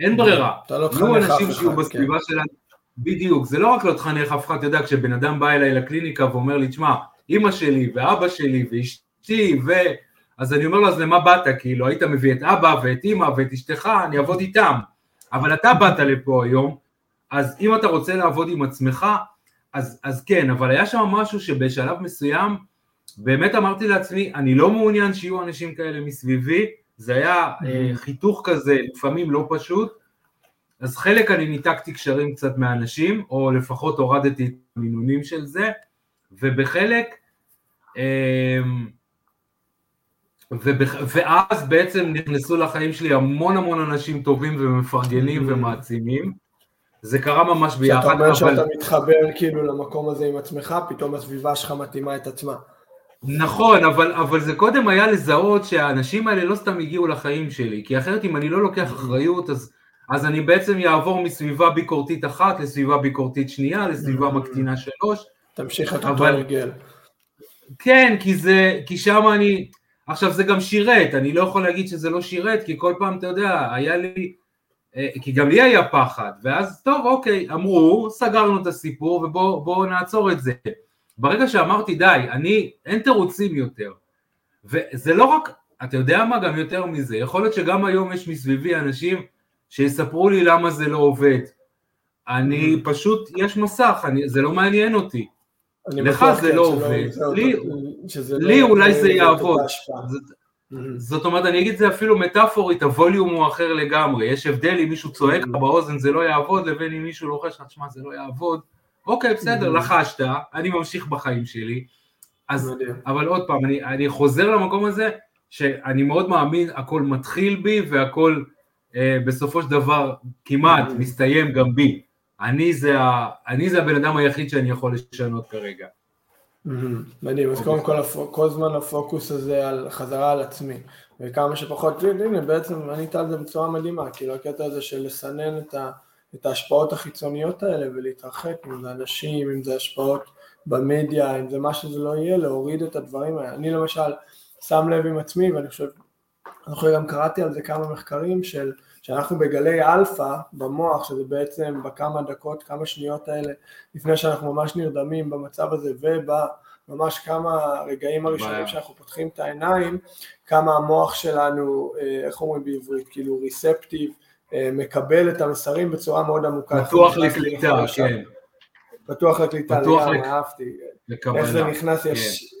אין ברירה. אתה לא תחנך אף אחד. אנשים שיהיו בסביבה כן. שלנו. בדיוק, זה לא רק לא תחנך אף אחד, אתה יודע, כשבן אדם בא אליי לקליניקה ואומר לי, תשמע, אימא שלי ואבא שלי ואשתי ו... אז אני אומר לו, אז למה באת? כאילו, היית מביא את אבא ואת אימא ואת אשתך, אני אעבוד איתם. אבל אתה באת לפה היום, אז אם אתה רוצה לעבוד עם עצמך, אז, אז כן, אבל היה שם משהו שבשלב מסוים, באמת אמרתי לעצמי, אני לא מעוניין שיהיו אנשים כאלה מסביבי, זה היה. אה, חיתוך כזה, לפעמים לא פשוט, אז חלק אני ניתקתי קשרים קצת מהאנשים, או לפחות הורדתי את המינונים של זה, ובחלק, אה, ובח... ואז בעצם נכנסו לחיים שלי המון המון אנשים טובים ומפרגנים mm. ומעצימים. זה קרה ממש ביחד. כשאתה אומר אבל... שאתה מתחבר כאילו למקום הזה עם עצמך, פתאום הסביבה שלך מתאימה את עצמה. נכון, אבל, אבל זה קודם היה לזהות שהאנשים האלה לא סתם הגיעו לחיים שלי, כי אחרת אם אני לא לוקח mm. אחריות, אז, אז אני בעצם אעבור מסביבה ביקורתית אחת לסביבה ביקורתית שנייה, לסביבה mm. מקטינה שלוש. תמשיך את אותו הרגל. כן, כי, זה, כי שם אני, עכשיו זה גם שירת, אני לא יכול להגיד שזה לא שירת, כי כל פעם, אתה יודע, היה לי, אה, כי גם לי היה פחד, ואז טוב אוקיי, אמרו, סגרנו את הסיפור ובואו נעצור את זה. ברגע שאמרתי די, אני, אין תירוצים יותר, וזה לא רק, אתה יודע מה, גם יותר מזה, יכול להיות שגם היום יש מסביבי אנשים שיספרו לי למה זה לא עובד. אני mm-hmm. פשוט, יש מסך, אני, זה לא מעניין אותי. לך זה כן, לא עובד, לי, לי לא אולי זה יעבוד. Mm-hmm. זאת אומרת, אני אגיד את זה אפילו מטאפורית, הווליום הוא אחר לגמרי, יש הבדל אם מישהו צועק לך mm-hmm. באוזן זה לא יעבוד, לבין אם מישהו לוחש לך, תשמע זה לא יעבוד, אוקיי בסדר, לחשת, אני ממשיך בחיים שלי, אז, אבל עוד פעם, אני, אני חוזר למקום הזה, שאני מאוד מאמין, הכל מתחיל בי והכל אה, בסופו של דבר כמעט מסתיים גם בי. אני זה, ה, אני זה הבן אדם היחיד שאני יכול לשנות כרגע. מדהים, אז קודם כל כל הזמן הפוקוס הזה על חזרה על עצמי, וכמה שפחות, הנה בעצם ענית על זה בצורה מדהימה, כאילו הקטע הזה של לסנן את, ה, את ההשפעות החיצוניות האלה ולהתרחק, אם זה אנשים, אם זה השפעות במדיה, אם זה מה שזה לא יהיה, להוריד את הדברים האלה. אני למשל שם לב עם עצמי, ואני חושב, אני חושב גם קראתי על זה כמה מחקרים של שאנחנו בגלי אלפא במוח, שזה בעצם בכמה דקות, כמה שניות האלה, לפני שאנחנו ממש נרדמים במצב הזה, ובממש כמה רגעים הראשונים שאנחנו פותחים את העיניים, כמה המוח שלנו, אה, איך אומרים בעברית, כאילו ריספטיב, אה, מקבל את המסרים בצורה מאוד עמוקה. פתוח לקליטה, כן. פתוח לקליטה, לגמרי, אהבתי. איך זה נכנס כן.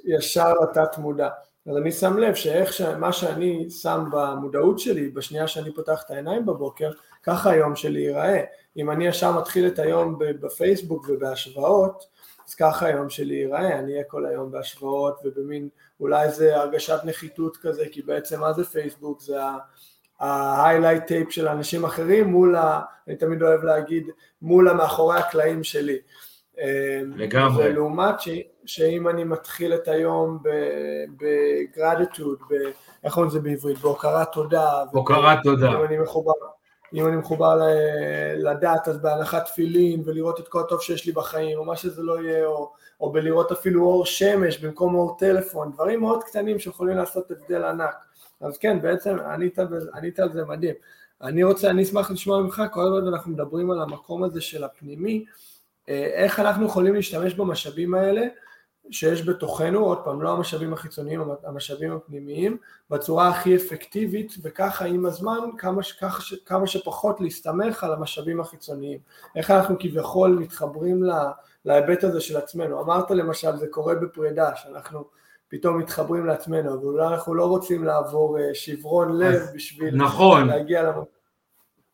ישר לתת מודע. אז אני שם לב שאיך שמה שאני שם במודעות שלי בשנייה שאני פותח את העיניים בבוקר, ככה היום שלי ייראה. אם אני ישר מתחיל את היום בפייסבוק ובהשוואות, אז ככה היום שלי ייראה, אני אהיה כל היום בהשוואות ובמין, אולי זה הרגשת נחיתות כזה, כי בעצם מה זה פייסבוק? זה ה-highlight tape של אנשים אחרים מול, ה, אני תמיד אוהב להגיד, מול המאחורי הקלעים שלי. לגמרי. ולעומת ש... שאם אני מתחיל את היום בגרדיטוד, איך קוראים לזה בעברית? בהוקרת תודה. בהוקרת תודה. אם אני מחובר, אם אני מחובר לדת, אז בהנחת תפילין, ולראות את כל הטוב שיש לי בחיים, או מה שזה לא יהיה, או, או בלראות אפילו אור שמש במקום אור טלפון, דברים מאוד קטנים שיכולים לעשות הבדל ענק. אז כן, בעצם ענית, ענית על זה מדהים. אני רוצה, אני אשמח לשמוע ממך, כל הזמן אנחנו מדברים על המקום הזה של הפנימי, אה, איך אנחנו יכולים להשתמש במשאבים האלה שיש בתוכנו, עוד פעם, לא המשאבים החיצוניים, המשאבים הפנימיים, בצורה הכי אפקטיבית, וככה עם הזמן כמה, כמה, כמה שפחות להסתמך על המשאבים החיצוניים. איך אנחנו כביכול מתחברים לה, להיבט הזה של עצמנו. אמרת למשל, זה קורה בפרידה, שאנחנו פתאום מתחברים לעצמנו, אבל אולי אנחנו לא רוצים לעבור אה, שברון לב בשביל נכון. להגיע למקום.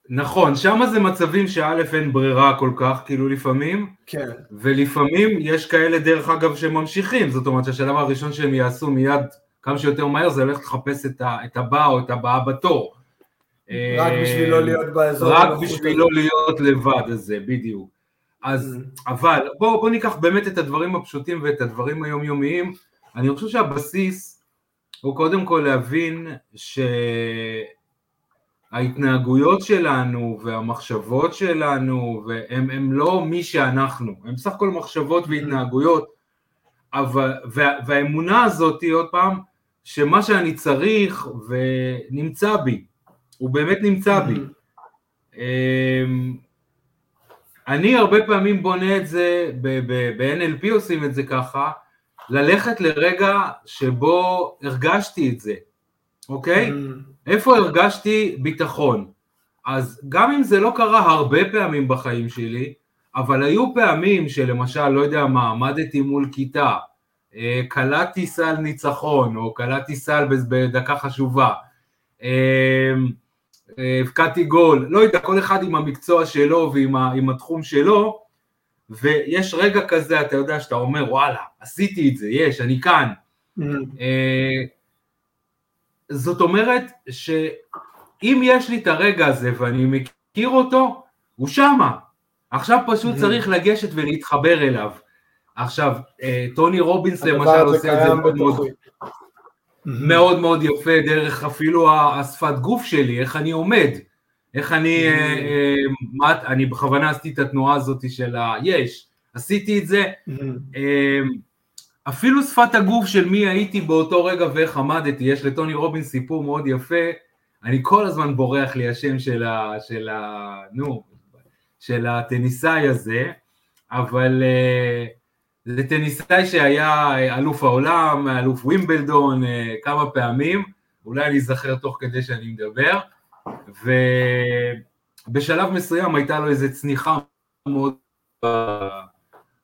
נכון, שם זה מצבים שא' אין ברירה כל כך, כאילו לפעמים, כן. ולפעמים יש כאלה דרך אגב שממשיכים, זאת אומרת שהשלב הראשון שהם יעשו מיד כמה שיותר מהר זה ללכת לחפש את, ה, את הבא או את הבאה בתור. רק בשביל לא להיות באזור. רק בשביל לא להיות לבד הזה, בדיוק. אז, mm. אבל בואו בוא ניקח באמת את הדברים הפשוטים ואת הדברים היומיומיים, אני חושב שהבסיס הוא קודם כל להבין ש... ההתנהגויות שלנו והמחשבות שלנו, והם הם לא מי שאנחנו, הם סך הכל מחשבות והתנהגויות, אבל, וה, והאמונה הזאת היא עוד פעם, שמה שאני צריך ונמצא בי, הוא באמת נמצא בי. אמ, אני הרבה פעמים בונה את זה, ב-NLP עושים את זה ככה, ללכת לרגע שבו הרגשתי את זה, אוקיי? איפה הרגשתי ביטחון? אז גם אם זה לא קרה הרבה פעמים בחיים שלי, אבל היו פעמים שלמשל, לא יודע מה, עמדתי מול כיתה, אה, קלטתי סל ניצחון, או קלטתי סל בדקה חשובה, אה, אה, הבקעתי גול, לא יודע, כל אחד עם המקצוע שלו ועם התחום שלו, ויש רגע כזה, אתה יודע, שאתה אומר, וואלה, עשיתי את זה, יש, אני כאן. זאת אומרת שאם יש לי את הרגע הזה ואני מכיר אותו, הוא שמה. עכשיו פשוט mm-hmm. צריך לגשת ולהתחבר אליו. עכשיו, אה, טוני רובינס למשל עושה את זה מאוד מאוד, מאוד מאוד יפה דרך אפילו השפת גוף שלי, איך אני עומד, איך אני, אה, אה, מה, אני בכוונה עשיתי את התנועה הזאת של היש, עשיתי את זה, אפילו שפת הגוף של מי הייתי באותו רגע ואיך עמדתי, יש לטוני רובינס סיפור מאוד יפה. אני כל הזמן בורח לי השם של ה... של ה... נו, של הטניסאי הזה, אבל uh, זה טניסאי שהיה אלוף העולם, אלוף ווימבלדון uh, כמה פעמים, אולי אני אזכר תוך כדי שאני מדבר, ובשלב מסוים הייתה לו איזו צניחה מאוד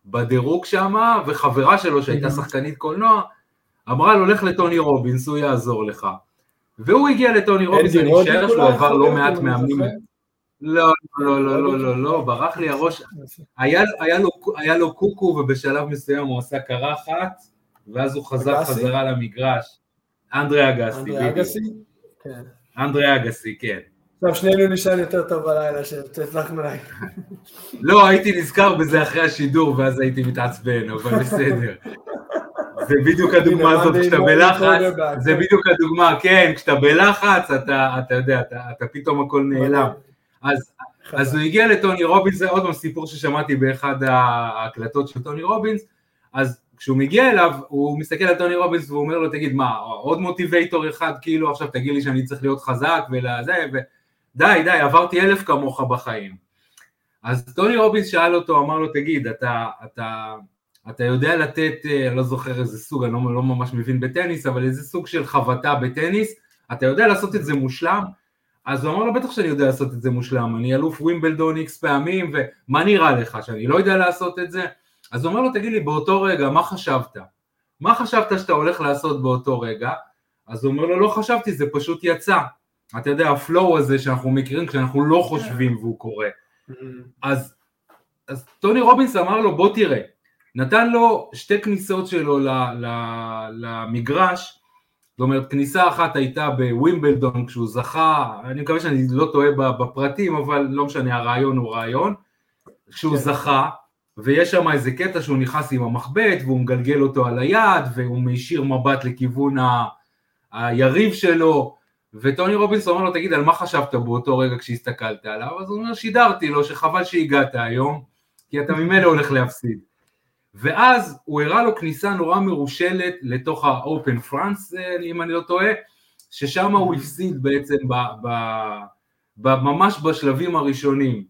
בדירוג שם, וחברה שלו שהייתה שחקנית קולנוע, אמרה לו לך לטוני רובינס, הוא יעזור לך. והוא הגיע לטוני רובינס, אני משער שהוא עבר לא מעט מאמנים. לא, לא, לא, לא, לא, לא, ברח לי הראש. היה, לו, קוקו ובשלב מסוים הוא עשה קרחת, ואז הוא חזר? חזרה למגרש. אנדרי אגסי, אגסי? כן. אנדרי אגסי, כן. עכשיו שנינו נשאל יותר טוב בלילה שהצלחנו להם. לא, הייתי נזכר בזה אחרי השידור ואז הייתי מתעצבן, אבל בסדר. זה בדיוק הדוגמה הזאת, כשאתה בלחץ, זה בדיוק הדוגמה, כן, כשאתה בלחץ, אתה, אתה יודע, אתה, אתה פתאום הכל נעלם. אז, אז הוא הגיע לטוני רובינס, זה עוד פעם סיפור ששמעתי באחד ההקלטות של טוני רובינס, אז כשהוא מגיע אליו, הוא מסתכל על טוני רובינס והוא אומר לו, תגיד, מה, עוד מוטיבייטור אחד, כאילו עכשיו תגיד לי שאני צריך להיות חזק ולזה, ודי, די, עברתי אלף כמוך בחיים. אז טוני רובינס שאל אותו, אמר לו, תגיד, אתה, אתה, אתה יודע לתת, אה, אני לא זוכר איזה סוג, אני לא, לא ממש מבין בטניס, אבל איזה סוג של חבטה בטניס, אתה יודע לעשות את זה מושלם? אז הוא אמר לו, בטח שאני יודע לעשות את זה מושלם, אני אלוף ווימבלדון איקס פעמים, ומה נראה לך, שאני לא יודע לעשות את זה? אז הוא אומר לו, תגיד לי, באותו רגע, מה חשבת? מה חשבת שאתה הולך לעשות באותו רגע? אז הוא אומר לו, לא חשבתי, זה פשוט יצא. אתה יודע, הפלואו הזה שאנחנו מכירים כשאנחנו לא חושבים והוא קורה. Mm-hmm. אז, אז טוני רובינס אמר לו, בוא תראה, נתן לו שתי כניסות שלו למגרש, זאת אומרת כניסה אחת הייתה בווימבלדון כשהוא זכה, אני מקווה שאני לא טועה בפרטים אבל לא משנה הרעיון הוא רעיון, כשהוא כן. זכה ויש שם איזה קטע שהוא נכנס עם המחבט והוא מגלגל אותו על היד והוא מישיר מבט לכיוון ה... היריב שלו וטוני רובינס אומר לו תגיד על מה חשבת באותו רגע כשהסתכלת עליו אז הוא אומר שידרתי לו שחבל שהגעת היום כי אתה ממילא הולך להפסיד ואז הוא הראה לו כניסה נורא מרושלת לתוך האופן פרנס, אם אני לא טועה, ששם הוא הפסיד בעצם ב, ב, ב, ממש בשלבים הראשונים.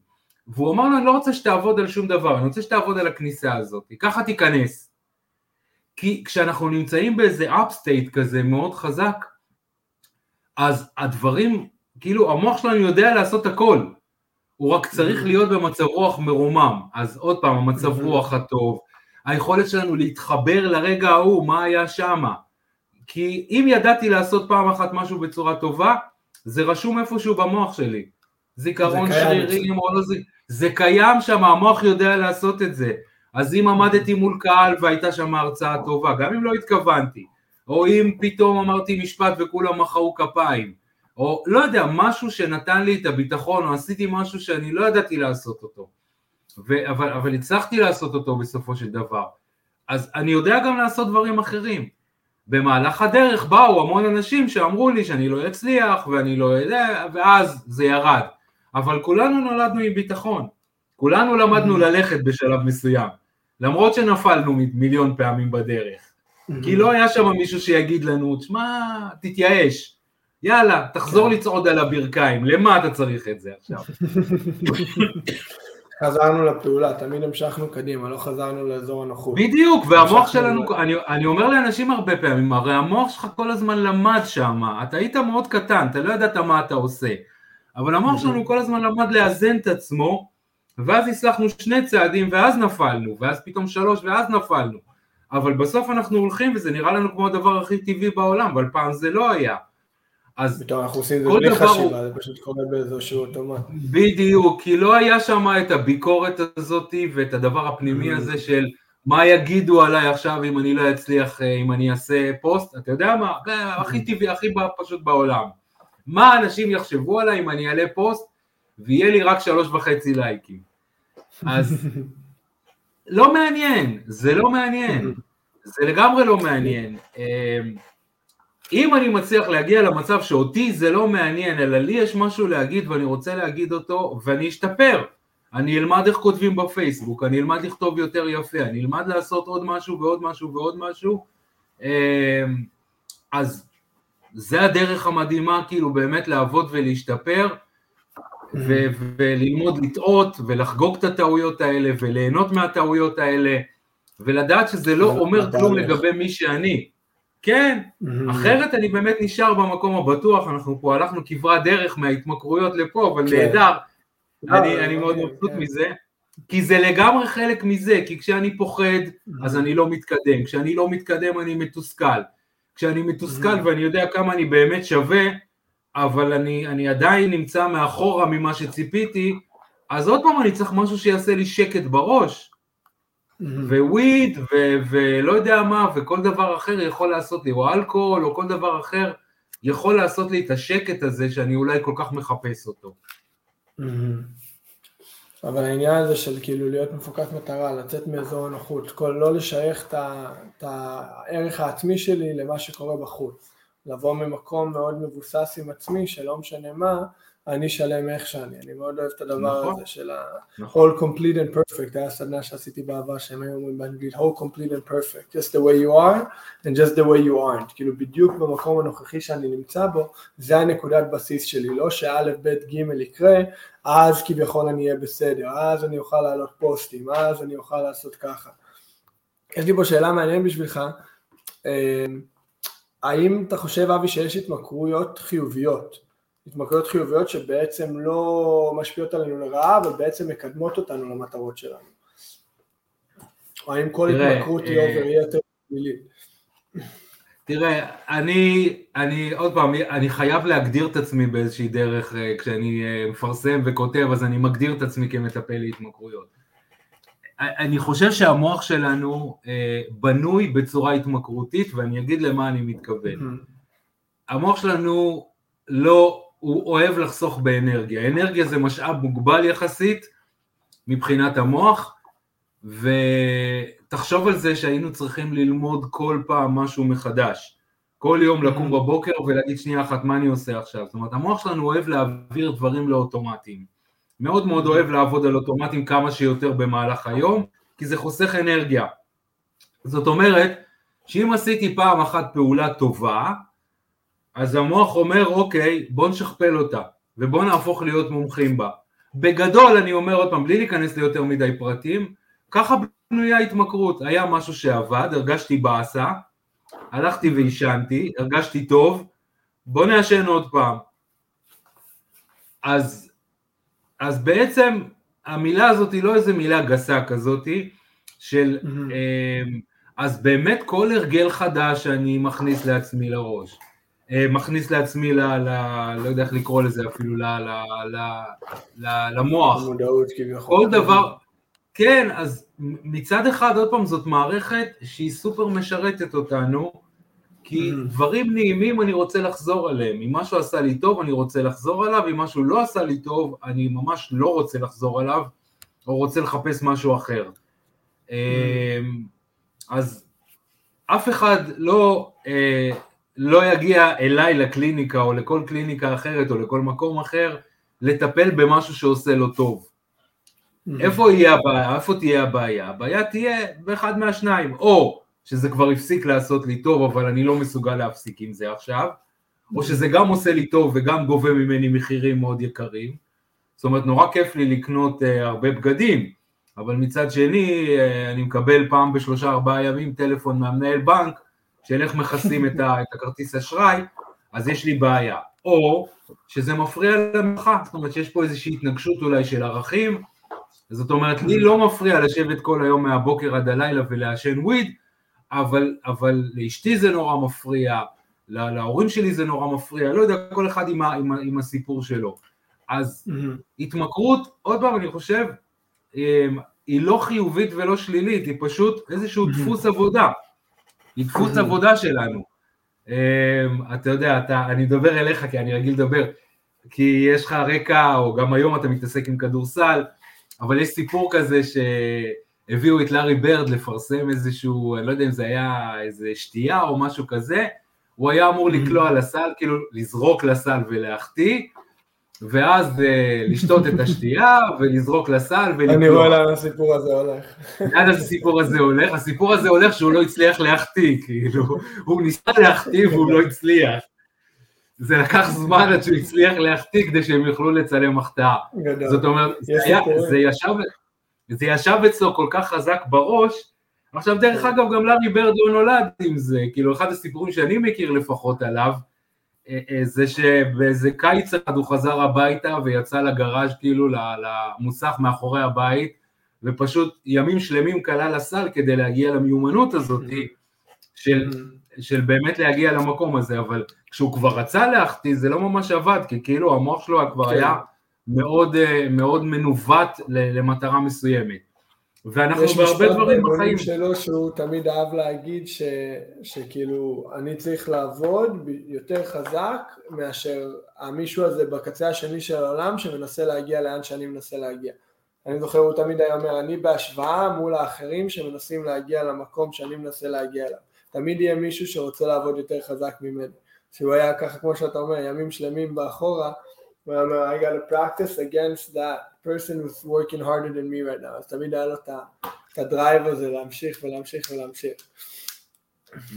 והוא אמר לו, אני לא רוצה שתעבוד על שום דבר, אני רוצה שתעבוד על הכניסה הזאת, ככה תיכנס. כי כשאנחנו נמצאים באיזה אפסטייט כזה מאוד חזק, אז הדברים, כאילו המוח שלנו יודע לעשות הכל, הוא רק צריך להיות במצב רוח מרומם, אז עוד פעם, המצב רוח הטוב, היכולת שלנו להתחבר לרגע ההוא, מה היה שמה. כי אם ידעתי לעשות פעם אחת משהו בצורה טובה, זה רשום איפשהו במוח שלי. זיכרון שרירים או לא זה, זה קיים שם, המוח יודע לעשות את זה. אז אם עמדתי מול קהל והייתה שם הרצאה טובה, גם אם לא התכוונתי, או אם פתאום אמרתי משפט וכולם מחאו כפיים, או לא יודע, משהו שנתן לי את הביטחון, או עשיתי משהו שאני לא ידעתי לעשות אותו. ו- אבל, אבל הצלחתי לעשות אותו בסופו של דבר. אז אני יודע גם לעשות דברים אחרים. במהלך הדרך באו המון אנשים שאמרו לי שאני לא אצליח ואני לא יודע, ואז זה ירד. אבל כולנו נולדנו עם ביטחון. כולנו למדנו ללכת בשלב מסוים. למרות שנפלנו מיליון פעמים בדרך. כי לא היה שם מישהו שיגיד לנו, תשמע, תתייאש. יאללה, תחזור כן. לצעוד על הברכיים, למה אתה צריך את זה עכשיו? חזרנו לפעולה, תמיד המשכנו קדימה, לא חזרנו לאזור הנוחות. בדיוק, והמוח שלנו, אני, אני אומר לאנשים הרבה פעמים, הרי המוח שלך כל הזמן למד שם, אתה היית מאוד קטן, אתה לא ידעת מה אתה עושה, אבל המוח שלנו כל הזמן למד לאזן את עצמו, ואז הצלחנו שני צעדים ואז נפלנו, ואז פתאום שלוש ואז נפלנו, אבל בסוף אנחנו הולכים וזה נראה לנו כמו הדבר הכי טבעי בעולם, אבל פעם זה לא היה. אז פתאום אנחנו עושים את זה בלי חשיבה, זה פשוט קורה באיזשהו אוטומט. בדיוק, כי לא היה שם את הביקורת הזאת ואת הדבר הפנימי mm. הזה של מה יגידו עליי עכשיו אם אני לא אצליח, אה, אם אני אעשה פוסט, אתה יודע מה, הכי mm. טבעי, הכי פשוט בעולם. מה אנשים יחשבו עליי אם אני אעלה פוסט ויהיה לי רק שלוש וחצי לייקים. אז לא מעניין, זה לא מעניין, זה לגמרי לא מעניין. אמ, אם אני מצליח להגיע למצב שאותי זה לא מעניין, אלא לי יש משהו להגיד ואני רוצה להגיד אותו, ואני אשתפר. אני אלמד איך כותבים בפייסבוק, אני אלמד לכתוב יותר יפה, אני אלמד לעשות עוד משהו ועוד משהו ועוד משהו, אמ, אז זה הדרך המדהימה כאילו באמת לעבוד ולהשתפר ו- וללמוד לטעות ולחגוג את הטעויות האלה וליהנות מהטעויות האלה ולדעת שזה לא אומר כלום לגבי מי שאני. כן, אחרת אני באמת נשאר במקום הבטוח, אנחנו פה הלכנו כברת דרך מההתמכרויות לפה, אבל כן. נהדר, אני, אני מאוד מבסוט כן. מזה, כי זה לגמרי חלק מזה, כי כשאני פוחד אז אני לא מתקדם, כשאני לא מתקדם אני מתוסכל, כשאני מתוסכל ואני יודע כמה אני באמת שווה, אבל אני, אני עדיין נמצא מאחורה ממה שציפיתי, אז עוד פעם אני צריך משהו שיעשה לי שקט בראש, וויד ולא יודע מה וכל דבר אחר יכול לעשות לי, או אלכוהול או כל דבר אחר יכול לעשות לי את השקט הזה שאני אולי כל כך מחפש אותו. אבל העניין הזה של כאילו להיות מפוקס מטרה, לצאת מאזור הנוחות, כל לא לשייך את הערך העצמי שלי למה שקורה בחוץ, לבוא ממקום מאוד מבוסס עם עצמי שלא משנה מה, אני שלם איך שאני, אני מאוד אוהב את הדבר נכון, הזה של נכון. ה-all complete and perfect, היה סדנה שעשיתי בעבר שהם היו אומרים באנגלית whole complete and perfect, just the way you are and just the way you aren't, כאילו בדיוק במקום הנוכחי שאני נמצא בו, זה הנקודת בסיס שלי, לא שא' ב' ג' יקרה, אז כביכול אני אהיה בסדר, אז אני אוכל לעלות פוסטים, אז אני אוכל לעשות ככה. יש לי פה שאלה מעניינת בשבילך, אה, האם אתה חושב אבי שיש התמכרויות חיוביות? התמכרויות חיוביות שבעצם לא משפיעות עלינו לרעה, אבל בעצם מקדמות אותנו למטרות שלנו. או האם כל התמכרות היא אובר אה, יתר פלילית. תראה, אני, אני, עוד פעם, אני חייב להגדיר את עצמי באיזושהי דרך, אה, כשאני אה, מפרסם וכותב, אז אני מגדיר את עצמי כמטפל להתמכרויות. אני חושב שהמוח שלנו בנוי בצורה התמכרותית, ואני אגיד למה אני מתכוון. המוח שלנו לא הוא אוהב לחסוך באנרגיה. אנרגיה זה משאב מוגבל יחסית מבחינת המוח, ותחשוב על זה שהיינו צריכים ללמוד כל פעם משהו מחדש. כל יום לקום mm-hmm. בבוקר ולהגיד שנייה אחת מה אני עושה עכשיו. זאת אומרת המוח שלנו אוהב להעביר דברים לאוטומטיים. מאוד מאוד אוהב לעבוד על אוטומטים כמה שיותר במהלך היום, כי זה חוסך אנרגיה. זאת אומרת שאם עשיתי פעם אחת פעולה טובה, אז המוח אומר אוקיי בוא נשכפל אותה ובוא נהפוך להיות מומחים בה. בגדול אני אומר עוד פעם בלי להיכנס ליותר מדי פרטים ככה בנויה התמכרות היה משהו שעבד הרגשתי באסה הלכתי ועישנתי הרגשתי טוב בוא נעשן עוד פעם אז, אז בעצם המילה הזאת היא לא איזה מילה גסה כזאתי של mm-hmm. אז באמת כל הרגל חדש שאני מכניס לעצמי לראש אה, מכניס לעצמי, ל, ל, לא יודע איך לקרוא לזה אפילו, ל, ל, ל, ל, למוח. המודעות כביכול. כל דבר, כן, אז מצד אחד, עוד פעם, זאת מערכת שהיא סופר משרתת אותנו, כי mm-hmm. דברים נעימים אני רוצה לחזור עליהם, אם משהו עשה לי טוב אני רוצה לחזור עליו, אם משהו לא עשה לי טוב אני ממש לא רוצה לחזור עליו, או רוצה לחפש משהו אחר. Mm-hmm. אז אף אחד לא אה, לא יגיע אליי לקליניקה או לכל קליניקה אחרת או לכל מקום אחר לטפל במשהו שעושה לו טוב. Mm-hmm. איפה הבעיה? איפה תהיה הבעיה? הבעיה תהיה באחד מהשניים, או שזה כבר הפסיק לעשות לי טוב אבל אני לא מסוגל להפסיק עם זה עכשיו, או. שזה גם עושה לי טוב וגם גובה ממני מחירים מאוד יקרים, זאת אומרת נורא כיף לי לקנות uh, הרבה בגדים, אבל מצד שני uh, אני מקבל פעם בשלושה ארבעה ימים טלפון מהמנהל בנק של איך מכסים את, ה, את הכרטיס אשראי, אז יש לי בעיה. או שזה מפריע למחה, זאת אומרת שיש פה איזושהי התנגשות אולי של ערכים, זאת אומרת לי לא מפריע לשבת כל היום מהבוקר עד הלילה ולעשן וויד, אבל, אבל לאשתי זה נורא מפריע, לה, להורים שלי זה נורא מפריע, לא יודע, כל אחד עם, ה, עם, ה, עם הסיפור שלו. אז mm-hmm. התמכרות, עוד פעם אני חושב, אמ, היא לא חיובית ולא שלילית, היא פשוט איזשהו mm-hmm. דפוס עבודה. היא דפוס עבודה שלנו. אמ, אתה יודע, אתה, אני מדבר אליך כי אני רגיל לדבר, כי יש לך רקע, או גם היום אתה מתעסק עם כדורסל, אבל יש סיפור כזה שהביאו את לארי ברד לפרסם איזשהו, אני לא יודע אם זה היה איזה שתייה או משהו כזה, הוא היה אמור לקלוע לסל, כאילו לזרוק לסל ולהחטיא, ואז uh, לשתות את השתייה ולזרוק לסל ולקלוע. אני רואה לאן הסיפור הזה הולך. לאן הסיפור הזה הולך? הסיפור הזה הולך שהוא לא הצליח להחטיא, כאילו, הוא ניסה להחטיא והוא לא הצליח. זה לקח זמן עד שהוא הצליח להחטיא כדי שהם יוכלו לצלם החטאה. זאת אומרת, זה, ישב, זה ישב אצלו כל כך חזק בראש, עכשיו דרך כן. אגב גם לארי ברד לא נולד עם זה, כאילו אחד הסיפורים שאני מכיר לפחות עליו, אה, אה, זה שבאיזה קיץ אחד הוא חזר הביתה ויצא לגראז' כאילו למוסך מאחורי הבית, ופשוט ימים שלמים כלל לסל כדי להגיע למיומנות הזאת של, של באמת להגיע למקום הזה, אבל כשהוא כבר רצה להחטיא זה לא ממש עבד, כי כאילו המוח שלו כבר כן. היה מאוד, אה, מאוד מנווט למטרה מסוימת. ואנחנו בהרבה דברים בחיים. יש שלו שהוא תמיד אהב להגיד ש, שכאילו אני צריך לעבוד יותר חזק מאשר המישהו הזה בקצה השני של העולם שמנסה להגיע לאן שאני מנסה להגיע. אני זוכר הוא תמיד היה אומר אני בהשוואה מול האחרים שמנסים להגיע למקום שאני מנסה להגיע אליו. תמיד יהיה מישהו שרוצה לעבוד יותר חזק ממני. שהוא היה ככה כמו שאתה אומר ימים שלמים באחורה הוא אומר I got to practice against that person who's working harder than me right now, אז תמיד היה לו את הדרייב הזה להמשיך ולהמשיך ולהמשיך.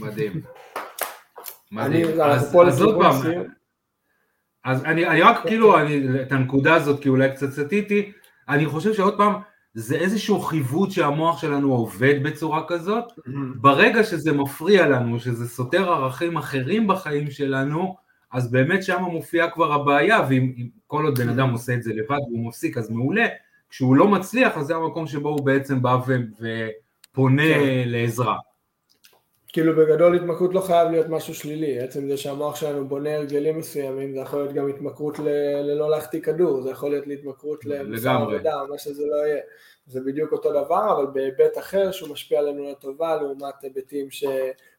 מדהים. מדהים. אז עוד פעם, אז אני רק כאילו, את הנקודה הזאת, כי אולי קצת סטיתי, אני חושב שעוד פעם, זה איזשהו חיווט שהמוח שלנו עובד בצורה כזאת, mm-hmm. ברגע שזה מפריע לנו, שזה סותר ערכים אחרים בחיים שלנו, אז באמת שם מופיעה כבר הבעיה, ואם כל עוד בן אדם עושה את זה לבד והוא מפסיק אז מעולה, כשהוא לא מצליח אז זה המקום שבו הוא בעצם בא ופונה כן. לעזרה. כאילו בגדול התמכרות לא חייב להיות משהו שלילי, עצם זה שהמוח שלנו בונה הרגלים מסוימים, זה יכול להיות גם התמכרות ל- ללא להחטיא כדור, זה יכול להיות להתמכרות למוסר עבודה, מה שזה לא יהיה, זה בדיוק אותו דבר, אבל בהיבט אחר שהוא משפיע עלינו לטובה, לעומת היבטים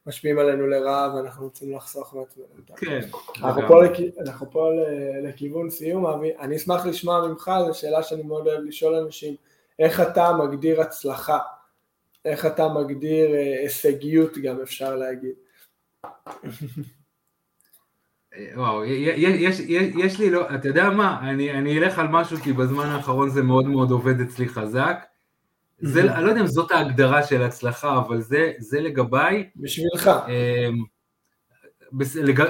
שמשפיעים עלינו לרעה ואנחנו רוצים לחסוך מעצמנו. כן. אנחנו פה, לכ... אנחנו פה לכיוון סיום, אבי, אני אשמח לשמוע ממך, זו שאלה שאני מאוד אוהב לשאול אנשים, איך אתה מגדיר הצלחה? איך אתה מגדיר אה, הישגיות גם אפשר להגיד. וואו, יש, יש, יש לי לא, אתה יודע מה, אני, אני אלך על משהו כי בזמן האחרון זה מאוד מאוד עובד אצלי חזק. זה, אני לא יודע אם זאת ההגדרה של הצלחה, אבל זה, זה לגביי. בשבילך. אמ,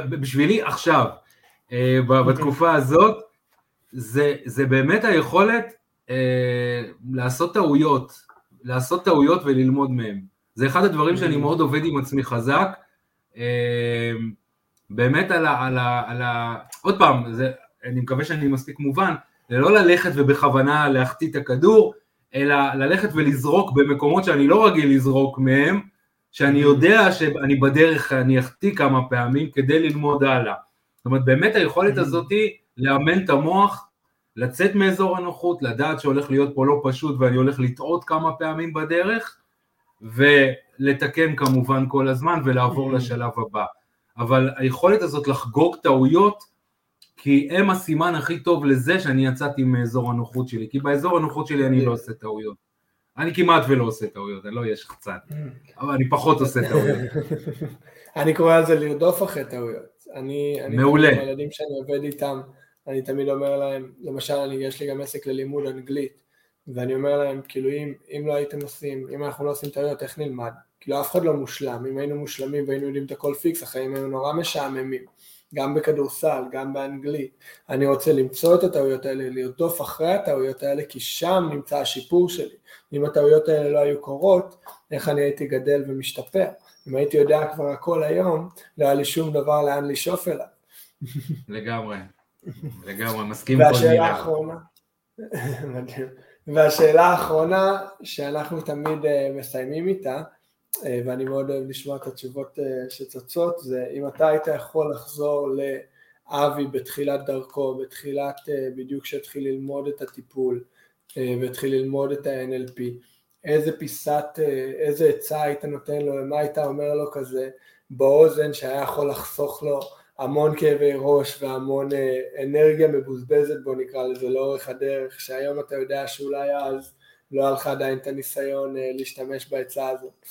בשבילי עכשיו, אה, בתקופה הזאת, זה, זה באמת היכולת אה, לעשות טעויות, לעשות טעויות וללמוד מהם. זה אחד הדברים שאני. מאוד עובד עם עצמי חזק. אמ, באמת על ה... על ה, על ה עוד פעם, זה, אני מקווה שאני מספיק מובן, זה לא ללכת ובכוונה להחטיא את הכדור, אלא ללכת ולזרוק במקומות שאני לא רגיל לזרוק מהם, שאני mm. יודע שאני בדרך, אני אחטיא כמה פעמים כדי ללמוד הלאה. זאת אומרת, באמת היכולת mm. הזאתי לאמן את המוח לצאת מאזור הנוחות, לדעת שהולך להיות פה לא פשוט ואני הולך לטעות כמה פעמים בדרך, ולתקן כמובן כל הזמן ולעבור mm. לשלב הבא. אבל היכולת הזאת לחגוג טעויות, כי הם הסימן הכי טוב לזה שאני יצאתי מאזור הנוחות שלי, כי באזור הנוחות שלי אני לא עושה טעויות. אני כמעט ולא עושה טעויות, אני לא אהיה שחצן, mm. אבל אני פחות עושה טעויות. אני קורא לזה לרדוף אחרי טעויות. אני, מעולה. אני הילדים שאני עובד איתם, אני תמיד אומר להם, למשל אני, יש לי גם עסק ללימוד אנגלית, ואני אומר להם, כאילו אם, אם לא הייתם עושים, אם אנחנו לא עושים טעויות, איך נלמד? כאילו אף אחד לא מושלם, אם היינו מושלמים והיינו יודעים את הכל פיקס, החיים היו נורא משעממים, גם בכדורסל, גם באנגלית. אני רוצה למצוא את הטעויות האלה, לרדוף אחרי הטעויות האלה, כי שם נמצא השיפור שלי. אם הטעויות האלה לא היו קורות, איך אני הייתי גדל ומשתפר? אם הייתי יודע כבר הכל היום, לא היה לי שום דבר לאן לשאוף אליו. לגמרי. לגמרי, מסכים כל מילה. האחרונה, והשאלה האחרונה שאנחנו תמיד uh, מסיימים איתה, ואני מאוד אוהב לשמוע את התשובות uh, שצצות, זה אם אתה היית יכול לחזור לאבי בתחילת דרכו, בתחילת, uh, בדיוק כשהתחיל ללמוד את הטיפול, והתחיל ללמוד את ה-NLP, איזה פיסת, איזה עצה היית נותן לו, מה היית אומר לו כזה באוזן שהיה יכול לחסוך לו המון כאבי ראש והמון אה, אנרגיה מבוזבזת בוא נקרא לזה לאורך הדרך, שהיום אתה יודע שאולי אז לא היה לך עדיין את הניסיון אה, להשתמש בעצה הזאת.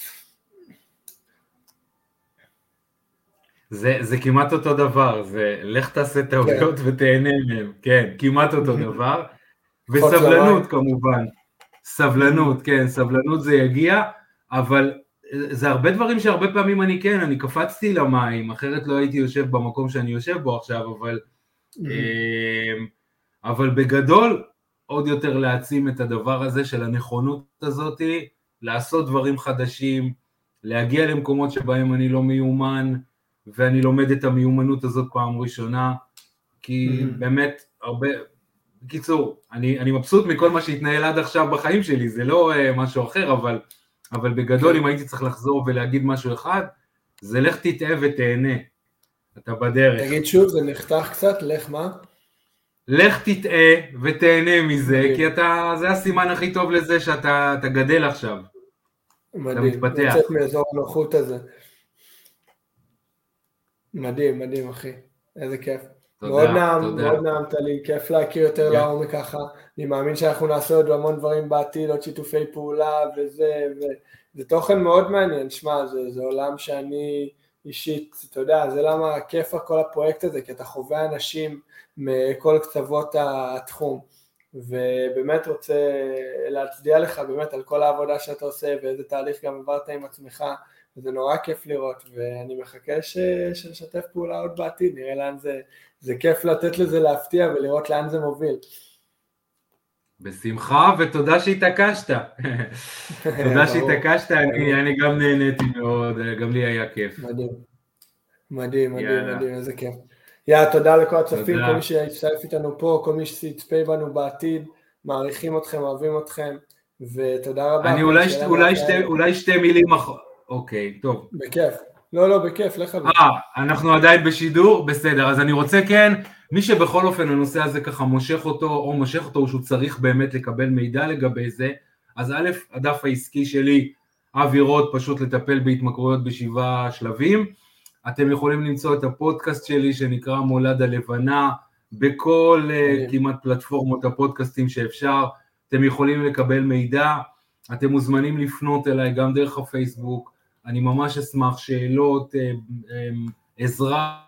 זה, זה כמעט אותו דבר, זה לך תעשה טעויות כן. ותהנה מהם, כן, כמעט אותו דבר, וסבלנות כמובן, סבלנות, כן, סבלנות זה יגיע, אבל זה הרבה דברים שהרבה פעמים אני כן, אני קפצתי למים, אחרת לא הייתי יושב במקום שאני יושב בו עכשיו, אבל, אמ, אבל בגדול, עוד יותר להעצים את הדבר הזה של הנכונות הזאתי, לעשות דברים חדשים, להגיע למקומות שבהם אני לא מיומן, ואני לומד את המיומנות הזאת פעם ראשונה, כי באמת הרבה, בקיצור, אני, אני מבסוט מכל מה שהתנהל עד עכשיו בחיים שלי, זה לא uh, משהו אחר, אבל, אבל בגדול אם הייתי צריך לחזור ולהגיד משהו אחד, זה לך תטעה ותהנה, אתה בדרך. תגיד שוב, זה נחתך קצת, לך מה? לך תטעה ותהנה מזה, כי אתה, זה הסימן הכי טוב לזה שאתה גדל עכשיו. מדהים, אתה מתפתח. לצאת מאזור הנוחות הזה. מדהים, מדהים אחי, איזה כיף. תודה, מאוד נעם, תודה. מאוד נעמת לי, כיף להכיר יותר yeah. לעומק ככה. אני מאמין שאנחנו נעשה עוד המון דברים בעתיד, עוד שיתופי פעולה וזה, וזה תוכן מאוד מעניין. שמע, זה, זה עולם שאני אישית, אתה יודע, זה למה כיף כל הפרויקט הזה, כי אתה חווה אנשים מכל קצוות התחום. ובאמת רוצה להצדיע לך באמת על כל העבודה שאתה עושה ואיזה תהליך גם עברת עם עצמך וזה נורא כיף לראות ואני מחכה ש... שנשתף פעולה עוד בעתיד, נראה לאן זה, זה כיף לתת לזה להפתיע ולראות לאן זה מוביל. בשמחה ותודה שהתעקשת. תודה שהתעקשת, אני, אני גם נהניתי מאוד, גם לי היה כיף. מדהים, מדהים, מדהים, מדהים, איזה כיף. יאללה, תודה לכל הצופים, כל מי שהצטרף איתנו פה, כל מי שיצפה בנו בעתיד, מעריכים אתכם, אוהבים אתכם, ותודה רבה. אני אולי, אולי, שתי, אולי שתי מילים אחרות, אוקיי, טוב. בכיף. לא, לא, בכיף, לך. אה, אנחנו עדיין בשידור? בסדר, אז אני רוצה כן, מי שבכל אופן הנושא הזה ככה מושך אותו, או מושך אותו, או שהוא צריך באמת לקבל מידע לגבי זה, אז א', הדף העסקי שלי, אבי רוט, פשוט לטפל בהתמכרויות בשבעה שלבים. אתם יכולים למצוא את הפודקאסט שלי שנקרא מולד הלבנה בכל uh, כמעט פלטפורמות הפודקאסטים שאפשר, אתם יכולים לקבל מידע, אתם מוזמנים לפנות אליי גם דרך הפייסבוק, אני ממש אשמח, שאלות, uh, um, עזרה,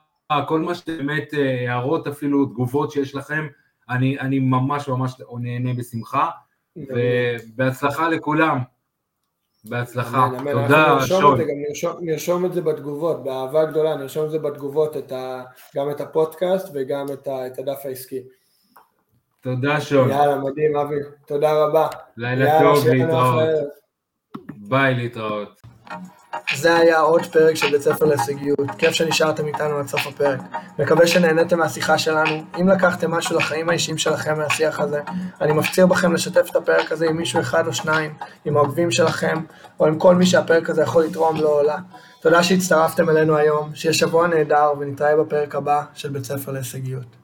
כל מה שבאמת, uh, הערות אפילו, תגובות שיש לכם, אני, אני ממש ממש נהנה בשמחה, ובהצלחה לכולם. בהצלחה, תודה שון. נרשום, את זה בתגובות, באהבה גדולה, נרשום את זה בתגובות, את ה, גם את הפודקאסט וגם את, ה, את הדף העסקי. תודה שון. יאללה, מדהים אבי, תודה רבה. לילה טוב, להתראות. ביי, להתראות. זה היה עוד פרק של בית ספר להישגיות, כיף שנשארתם איתנו עד סוף הפרק. מקווה שנהניתם מהשיחה שלנו. אם לקחתם משהו לחיים האישיים שלכם מהשיח הזה, אני מפציר בכם לשתף את הפרק הזה עם מישהו אחד או שניים, עם האוהבים שלכם, או עם כל מי שהפרק הזה יכול לתרום לו או לה. תודה שהצטרפתם אלינו היום, שיהיה שבוע נהדר ונתראה בפרק הבא של בית ספר להישגיות.